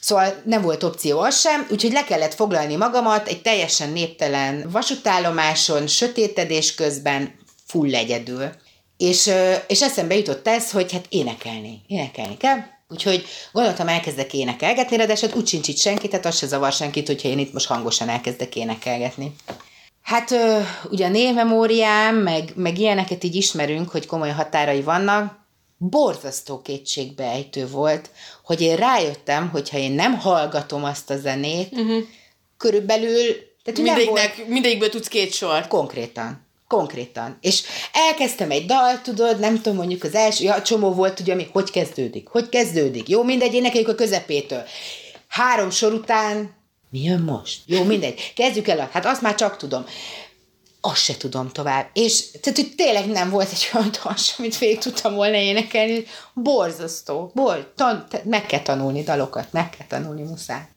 Szóval nem volt opció az sem, úgyhogy le kellett foglalni magamat egy teljesen néptelen vasútállomáson, sötétedés közben, full egyedül. És, és eszembe jutott ez, hogy hát énekelni, énekelni kell, Úgyhogy gondoltam, elkezdek énekelgetni, de eset úgy sincs itt senki, tehát az se zavar senkit, hogyha én itt most hangosan elkezdek énekelgetni. Hát ugye a névmemóriám, meg, meg ilyeneket így ismerünk, hogy komoly határai vannak, borzasztó kétségbeejtő volt, hogy én rájöttem, hogy ha én nem hallgatom azt a zenét, uh-huh. körülbelül... Tehát Mindegyiknek, volt, mindegyikből tudsz két sort. Konkrétan. Konkrétan. És elkezdtem egy dal, tudod, nem tudom, mondjuk az első, ja, csomó volt, ugye, ami hogy kezdődik, hogy kezdődik. Jó, mindegy, énekeljük a közepétől. Három sor után, mi jön most? Jó, mindegy. Kezdjük el, hát azt már csak tudom. Azt se tudom tovább. És tehát, hogy tényleg nem volt egy olyan dal, amit végig tudtam volna énekelni. Borzasztó. Bor, tan, meg kell tanulni dalokat, meg kell tanulni, muszáj.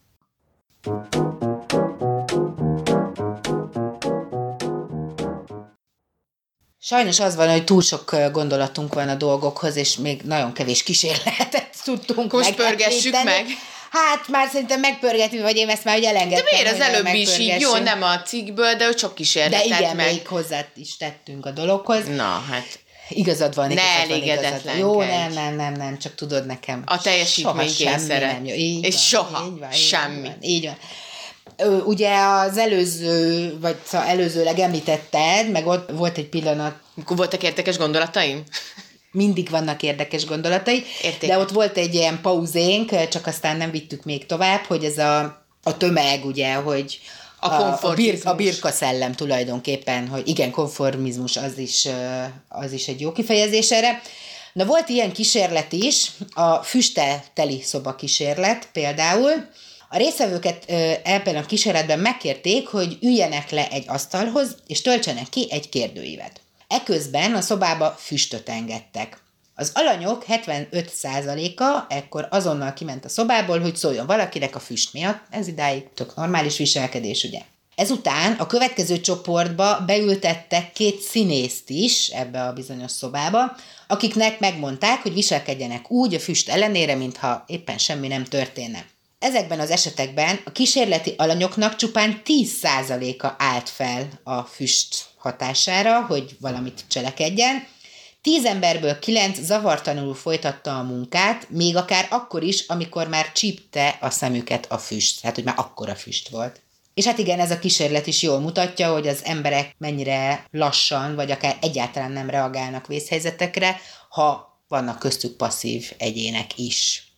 Sajnos az van, hogy túl sok gondolatunk van a dolgokhoz, és még nagyon kevés kísérletet tudtunk Most pörgessük meg. Hát már szerintem megpörgetünk, vagy én ezt már hogy elengedtem. De miért az előbb is így? Jó, nem a cikkből, de sok kísérletet De igen, meg. még hozzá is tettünk a dologhoz. Na, hát. Igazad van, ne elégedetlen Jó, nem, nem, nem, nem, csak tudod nekem. A teljesítmény kényszere. És van, soha így van, semmi. Van, így van ugye az előző, vagy szóval előzőleg említetted, meg ott volt egy pillanat. Voltak érdekes gondolataim? Mindig vannak érdekes gondolatai, Érték. de ott volt egy ilyen pauzénk, csak aztán nem vittük még tovább, hogy ez a, a tömeg, ugye, hogy a, a, a, bir, a birka szellem tulajdonképpen, hogy igen, konformizmus az is, az is egy jó kifejezés erre. Na volt ilyen kísérlet is, a füste teli szoba kísérlet például, a részvevőket ebben a kísérletben megkérték, hogy üljenek le egy asztalhoz, és töltsenek ki egy kérdőívet. Eközben a szobába füstöt engedtek. Az alanyok 75%-a ekkor azonnal kiment a szobából, hogy szóljon valakinek a füst miatt. Ez idáig tök normális viselkedés, ugye? Ezután a következő csoportba beültettek két színészt is ebbe a bizonyos szobába, akiknek megmondták, hogy viselkedjenek úgy a füst ellenére, mintha éppen semmi nem történne. Ezekben az esetekben a kísérleti alanyoknak csupán 10%-a állt fel a füst hatására, hogy valamit cselekedjen. Tíz emberből kilenc zavartanul folytatta a munkát, még akár akkor is, amikor már csípte a szemüket a füst, tehát hogy már akkora füst volt. És hát igen, ez a kísérlet is jól mutatja, hogy az emberek mennyire lassan, vagy akár egyáltalán nem reagálnak vészhelyzetekre, ha vannak köztük passzív egyének is.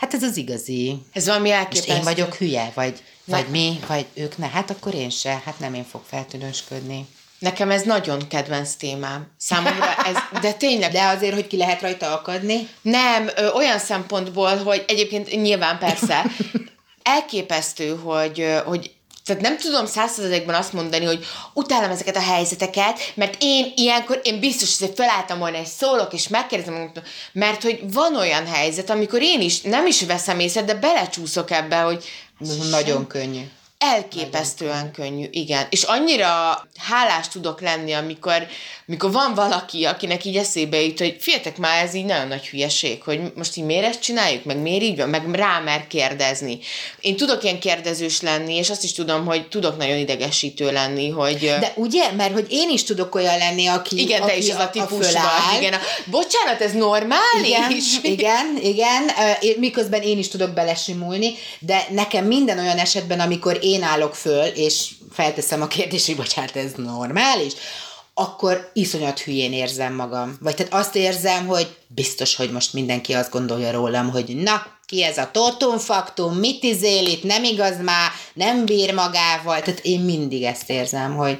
Hát ez az igazi. Ez valami elképesztő. Most én vagyok hülye, vagy, vagy mi, vagy ők ne. Hát akkor én se, hát nem én fog feltűnősködni. Nekem ez nagyon kedvenc témám. Számomra ez, de tényleg. De azért, hogy ki lehet rajta akadni? Nem, ö, olyan szempontból, hogy egyébként nyilván persze, elképesztő, hogy, hogy tehát nem tudom százszerzadékban azt mondani, hogy utálom ezeket a helyzeteket, mert én ilyenkor, én biztos, hogy felálltam volna egy szólok, és megkérdezem, mert hogy van olyan helyzet, amikor én is nem is veszem észre, de belecsúszok ebbe, hogy nagyon könnyű. Elképesztően könnyű, igen. És annyira hálás tudok lenni, amikor, amikor van valaki, akinek így eszébe jut, hogy fiatek már, ez így nagyon nagy hülyeség, hogy most így miért ezt csináljuk, meg miért így van, meg rá mer kérdezni. Én tudok ilyen kérdezős lenni, és azt is tudom, hogy tudok nagyon idegesítő lenni, hogy... De ugye? Mert hogy én is tudok olyan lenni, aki Igen, te aki is ez a típus vagy. Igen, a, bocsánat, ez normális? Igen, igen, igen, miközben én is tudok belesimulni, de nekem minden olyan esetben, amikor én állok föl, és felteszem a kérdést, hogy bocsánat, ez normális, akkor iszonyat hülyén érzem magam. Vagy tehát azt érzem, hogy biztos, hogy most mindenki azt gondolja rólam, hogy na, ki ez a totumfaktum, mit izél itt, nem igaz már, nem bír magával. Tehát én mindig ezt érzem, hogy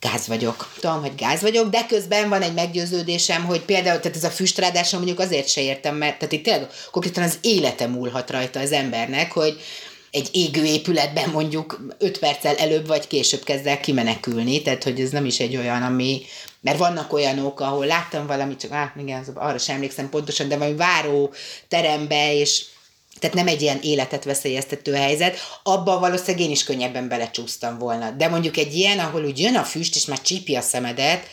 gáz vagyok. Tudom, hogy gáz vagyok, de közben van egy meggyőződésem, hogy például, tehát ez a füstrádásom mondjuk azért se értem, mert tehát itt tényleg konkrétan az élete múlhat rajta az embernek, hogy egy égő épületben mondjuk 5 perccel előbb vagy később kezd el kimenekülni, tehát hogy ez nem is egy olyan, ami, mert vannak olyanok, ahol láttam valamit, csak á, igen, arra sem emlékszem pontosan, de valami váró terembe, és tehát nem egy ilyen életet veszélyeztető helyzet, abban valószínűleg én is könnyebben belecsúsztam volna. De mondjuk egy ilyen, ahol úgy jön a füst, és már csípi a szemedet,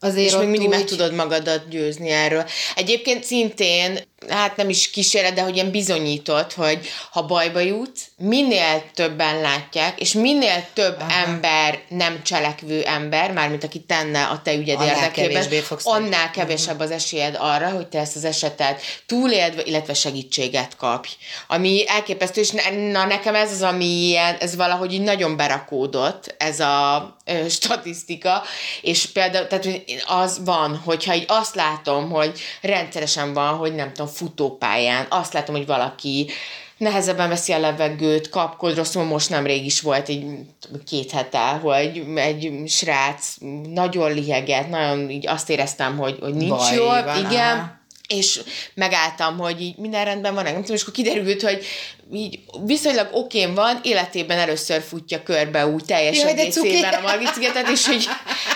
azért És még mindig úgy... meg tudod magadat győzni erről. Egyébként szintén, hát nem is kísérlet, de hogy ilyen bizonyított, hogy ha bajba jutsz, minél többen látják, és minél több Aha. ember, nem cselekvő ember, mármint aki tenne a te ügyed Annál érdekében, annál kevesebb az esélyed arra, hogy te ezt az esetet túléld, illetve segítséget kapj. Ami elképesztő, és na nekem ez az, ami ilyen, ez valahogy így nagyon berakódott, ez a ö, statisztika, és például, tehát az van, hogyha így azt látom, hogy rendszeresen van, hogy nem tudom, futópályán, azt látom, hogy valaki nehezebben veszi a levegőt, kapkod, rosszul most nemrég is volt egy két hete, hogy egy srác nagyon liheget, nagyon így azt éreztem, hogy, hogy nincs Baj jól, van, igen, aha. És megálltam, hogy így minden rendben van, nem tudom, és akkor kiderült, hogy így viszonylag okén van, életében először futja körbe úgy teljes Jaj, cuki. a Margit szigetet, és hogy,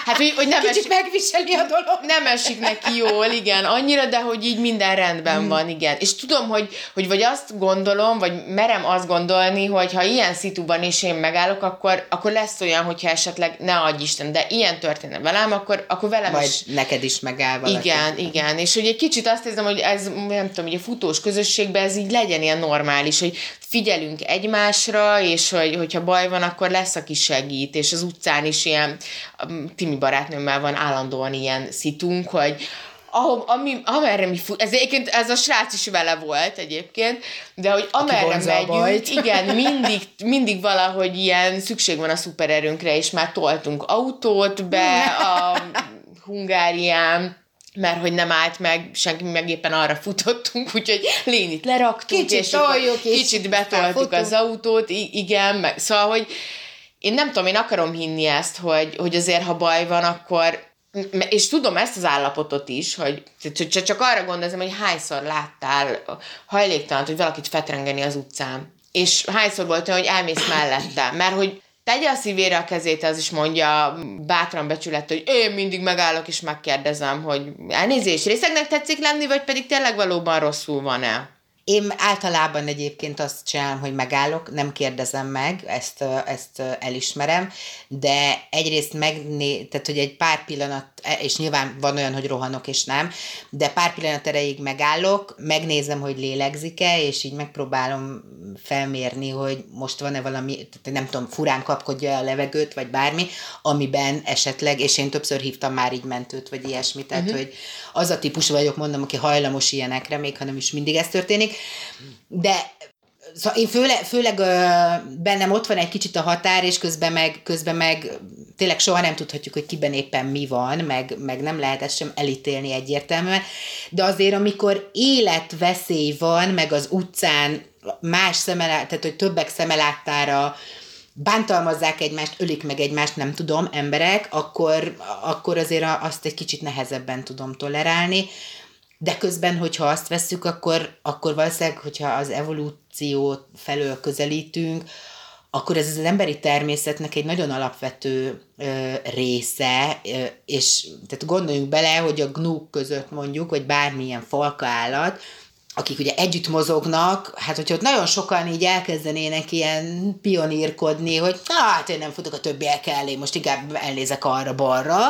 hát, hogy, hogy nem, Kicsit esik, megviseli a dolog. nem esik neki jól, igen, annyira, de hogy így minden rendben mm. van, igen. És tudom, hogy, hogy vagy azt gondolom, vagy merem azt gondolni, hogy ha ilyen szituban is én megállok, akkor, akkor lesz olyan, hogyha esetleg ne adj Isten, de ilyen történne velem, akkor, akkor velem Majd is neked is megáll valaki. igen, igen, és hogy egy kicsit azt érzem, hogy ez, nem tudom, hogy a futós közösségben ez így legyen ilyen normális, hogy figyelünk egymásra, és hogy, hogyha baj van, akkor lesz, aki segít, és az utcán is ilyen, um, Timi barátnőmmel van állandóan ilyen szitunk, hogy ahol, ami, amerre mi fut, ez egyébként ez a srác is vele volt egyébként, de hogy amerre megyünk, igen, mindig, mindig valahogy ilyen szükség van a szupererőnkre, és már toltunk autót be a Hungárián, mert hogy nem állt meg, senki meg éppen arra futottunk, úgyhogy Lénit leraktuk, Kicsit és toljuk, és kicsit betoltuk az autót, i- igen, meg, szóval, hogy én nem tudom, én akarom hinni ezt, hogy, hogy azért, ha baj van, akkor és tudom ezt az állapotot is, hogy csak arra gondolom, hogy hányszor láttál hajléktalant, hogy valakit fetrengeni az utcán. És hányszor volt olyan, hogy elmész mellette. Mert hogy tegye a szívére a kezét, az is mondja bátran becsület, hogy én mindig megállok és megkérdezem, hogy elnézés, részegnek tetszik lenni, vagy pedig tényleg valóban rosszul van-e? Én általában egyébként azt csinálom, hogy megállok, nem kérdezem meg, ezt, ezt elismerem, de egyrészt megné, tehát hogy egy pár pillanat, és nyilván van olyan, hogy rohanok és nem, de pár pillanat erejéig megállok, megnézem, hogy lélegzik-e, és így megpróbálom felmérni, hogy most van-e valami, tehát nem tudom, furán kapkodja a levegőt, vagy bármi, amiben esetleg, és én többször hívtam már így mentőt, vagy ilyesmit, tehát uh-huh. hogy az a típus vagyok, mondom, aki hajlamos ilyenekre, még ha nem is mindig ez történik, de Szóval én főle, főleg ö, bennem ott van egy kicsit a határ, és közben meg, közben meg tényleg soha nem tudhatjuk, hogy kiben éppen mi van, meg, meg nem lehet ezt sem elítélni egyértelműen, de azért amikor életveszély van, meg az utcán más szemelá, tehát hogy többek szemeláttára bántalmazzák egymást, ölik meg egymást, nem tudom, emberek, akkor, akkor azért azt egy kicsit nehezebben tudom tolerálni. De közben, hogyha azt vesszük, akkor, akkor valószínűleg, hogyha az evolúció felől közelítünk, akkor ez az emberi természetnek egy nagyon alapvető ö, része, ö, és tehát gondoljunk bele, hogy a gnúk között mondjuk, vagy bármilyen falka állat, akik ugye együtt mozognak, hát hogyha ott nagyon sokan így elkezdenének ilyen pionírkodni, hogy hát én nem futok a többiek elé, most inkább elnézek arra-balra,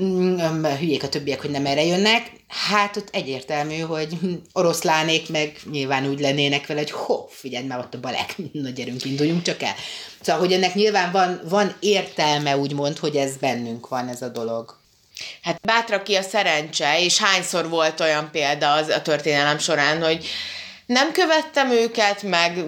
mm, hülyék a többiek, hogy nem erre jönnek, hát ott egyértelmű, hogy oroszlánék meg nyilván úgy lennének vele, hogy ho, figyelj már ott a balek, na gyerünk, induljunk csak el. Szóval, hogy ennek nyilván van, van értelme, úgymond, hogy ez bennünk van, ez a dolog. Hát bátra ki a szerencse, és hányszor volt olyan példa az a történelem során, hogy nem követtem őket, meg,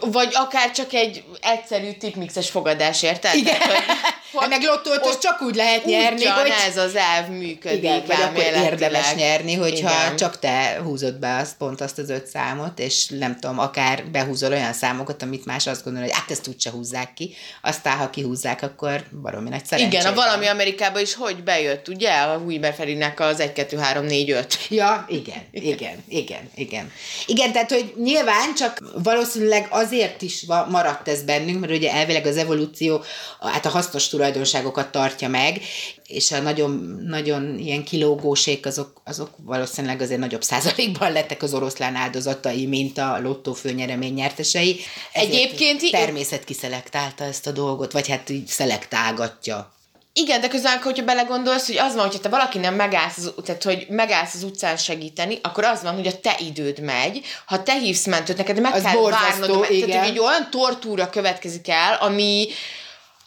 vagy akár csak egy egyszerű tipmixes fogadás, érted? Igen. Tehát, hogy, hát meg lottót csak úgy lehet nyerni, hogy... ez az elv működik. Igen, vagy akkor érdemes nyerni, hogyha Igen. csak te húzod be azt, pont azt az öt számot, és nem tudom, akár behúzol olyan számokat, amit más azt gondol, hogy hát ezt úgyse húzzák ki, aztán ha kihúzzák, akkor baromi nagy szerencsé. Igen, a valami Amerikában is hogy bejött, ugye? A Weber Ferinek az 1, 2, 3, 4, 5. Ja, igen, igen, igen, igen. Igen, tehát, hogy nyilván csak valószínűleg azért is maradt ez bennünk, mert ugye elvileg az evolúció hát a hasznos tulajdonságokat tartja meg, és a nagyon, nagyon ilyen kilógósék azok, azok valószínűleg azért nagyobb százalékban lettek az oroszlán áldozatai, mint a lottó főnyeremény nyertesei. Ezért Egyébként természet kiszelektálta ezt a dolgot, vagy hát így szelektálgatja. Igen, de közben, hogyha belegondolsz, hogy az van, hogyha te valaki nem megállsz, az, tehát hogy megállsz az utcán segíteni, akkor az van, hogy a te időd megy. Ha te hívsz mentőt, neked meg az kell várnod, tehát, hogy egy olyan tortúra következik el, ami,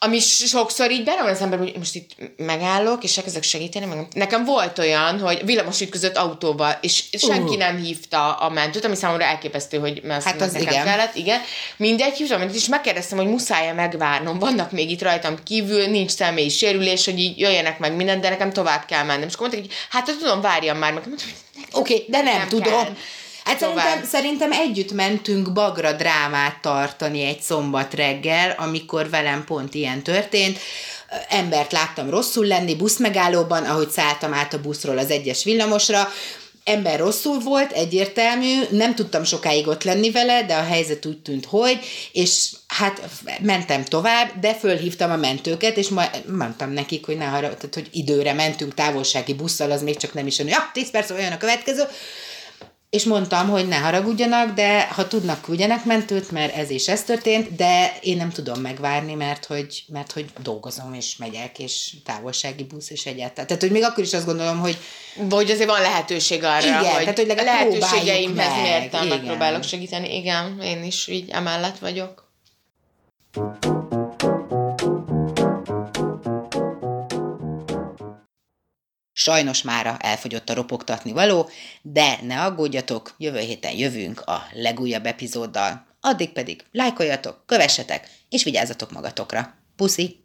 ami sokszor így van az ember, hogy most itt megállok, és elkezdek segíteni. Meg nekem volt olyan, hogy villamos ütközött autóval, és senki uh. nem hívta a mentőt, ami számomra elképesztő, hogy mert hát az nekem igen. kellett, igen. Mindegy hívtam, és megkérdeztem, hogy muszáj-e megvárnom, vannak még itt rajtam kívül, nincs személyi sérülés, hogy így jöjjenek meg minden, de nekem tovább kell mennem. És akkor mondták, hogy hát tudom, várjam már, meg Oké, okay, de nem, nem tudom. Kell. Hát szerintem, szerintem együtt mentünk Bagra drámát tartani egy szombat reggel, amikor velem pont ilyen történt. Embert láttam rosszul lenni buszmegállóban, ahogy szálltam át a buszról az egyes villamosra, ember rosszul volt, egyértelmű, nem tudtam sokáig ott lenni vele, de a helyzet úgy tűnt, hogy, és hát mentem tovább, de fölhívtam a mentőket, és majd mondtam nekik, hogy ne harag, tehát, hogy időre mentünk távolsági busszal, az még csak nem is olyan, ja, 10 perc olyan a következő, és mondtam, hogy ne haragudjanak, de ha tudnak, küldjenek mentőt, mert ez és ez történt, de én nem tudom megvárni, mert hogy, mert hogy dolgozom, és megyek, és távolsági busz, és egyáltalán. Tehát, hogy még akkor is azt gondolom, hogy... Vagy azért van lehetőség arra, igen, hogy, tehát, hogy a lehetőségeimhez mértem, megpróbálok segíteni. Igen, én is így emellett vagyok. Sajnos mára elfogyott a ropogtatni való, de ne aggódjatok, jövő héten jövünk a legújabb epizóddal. Addig pedig lájkoljatok, kövessetek, és vigyázzatok magatokra. Puszi!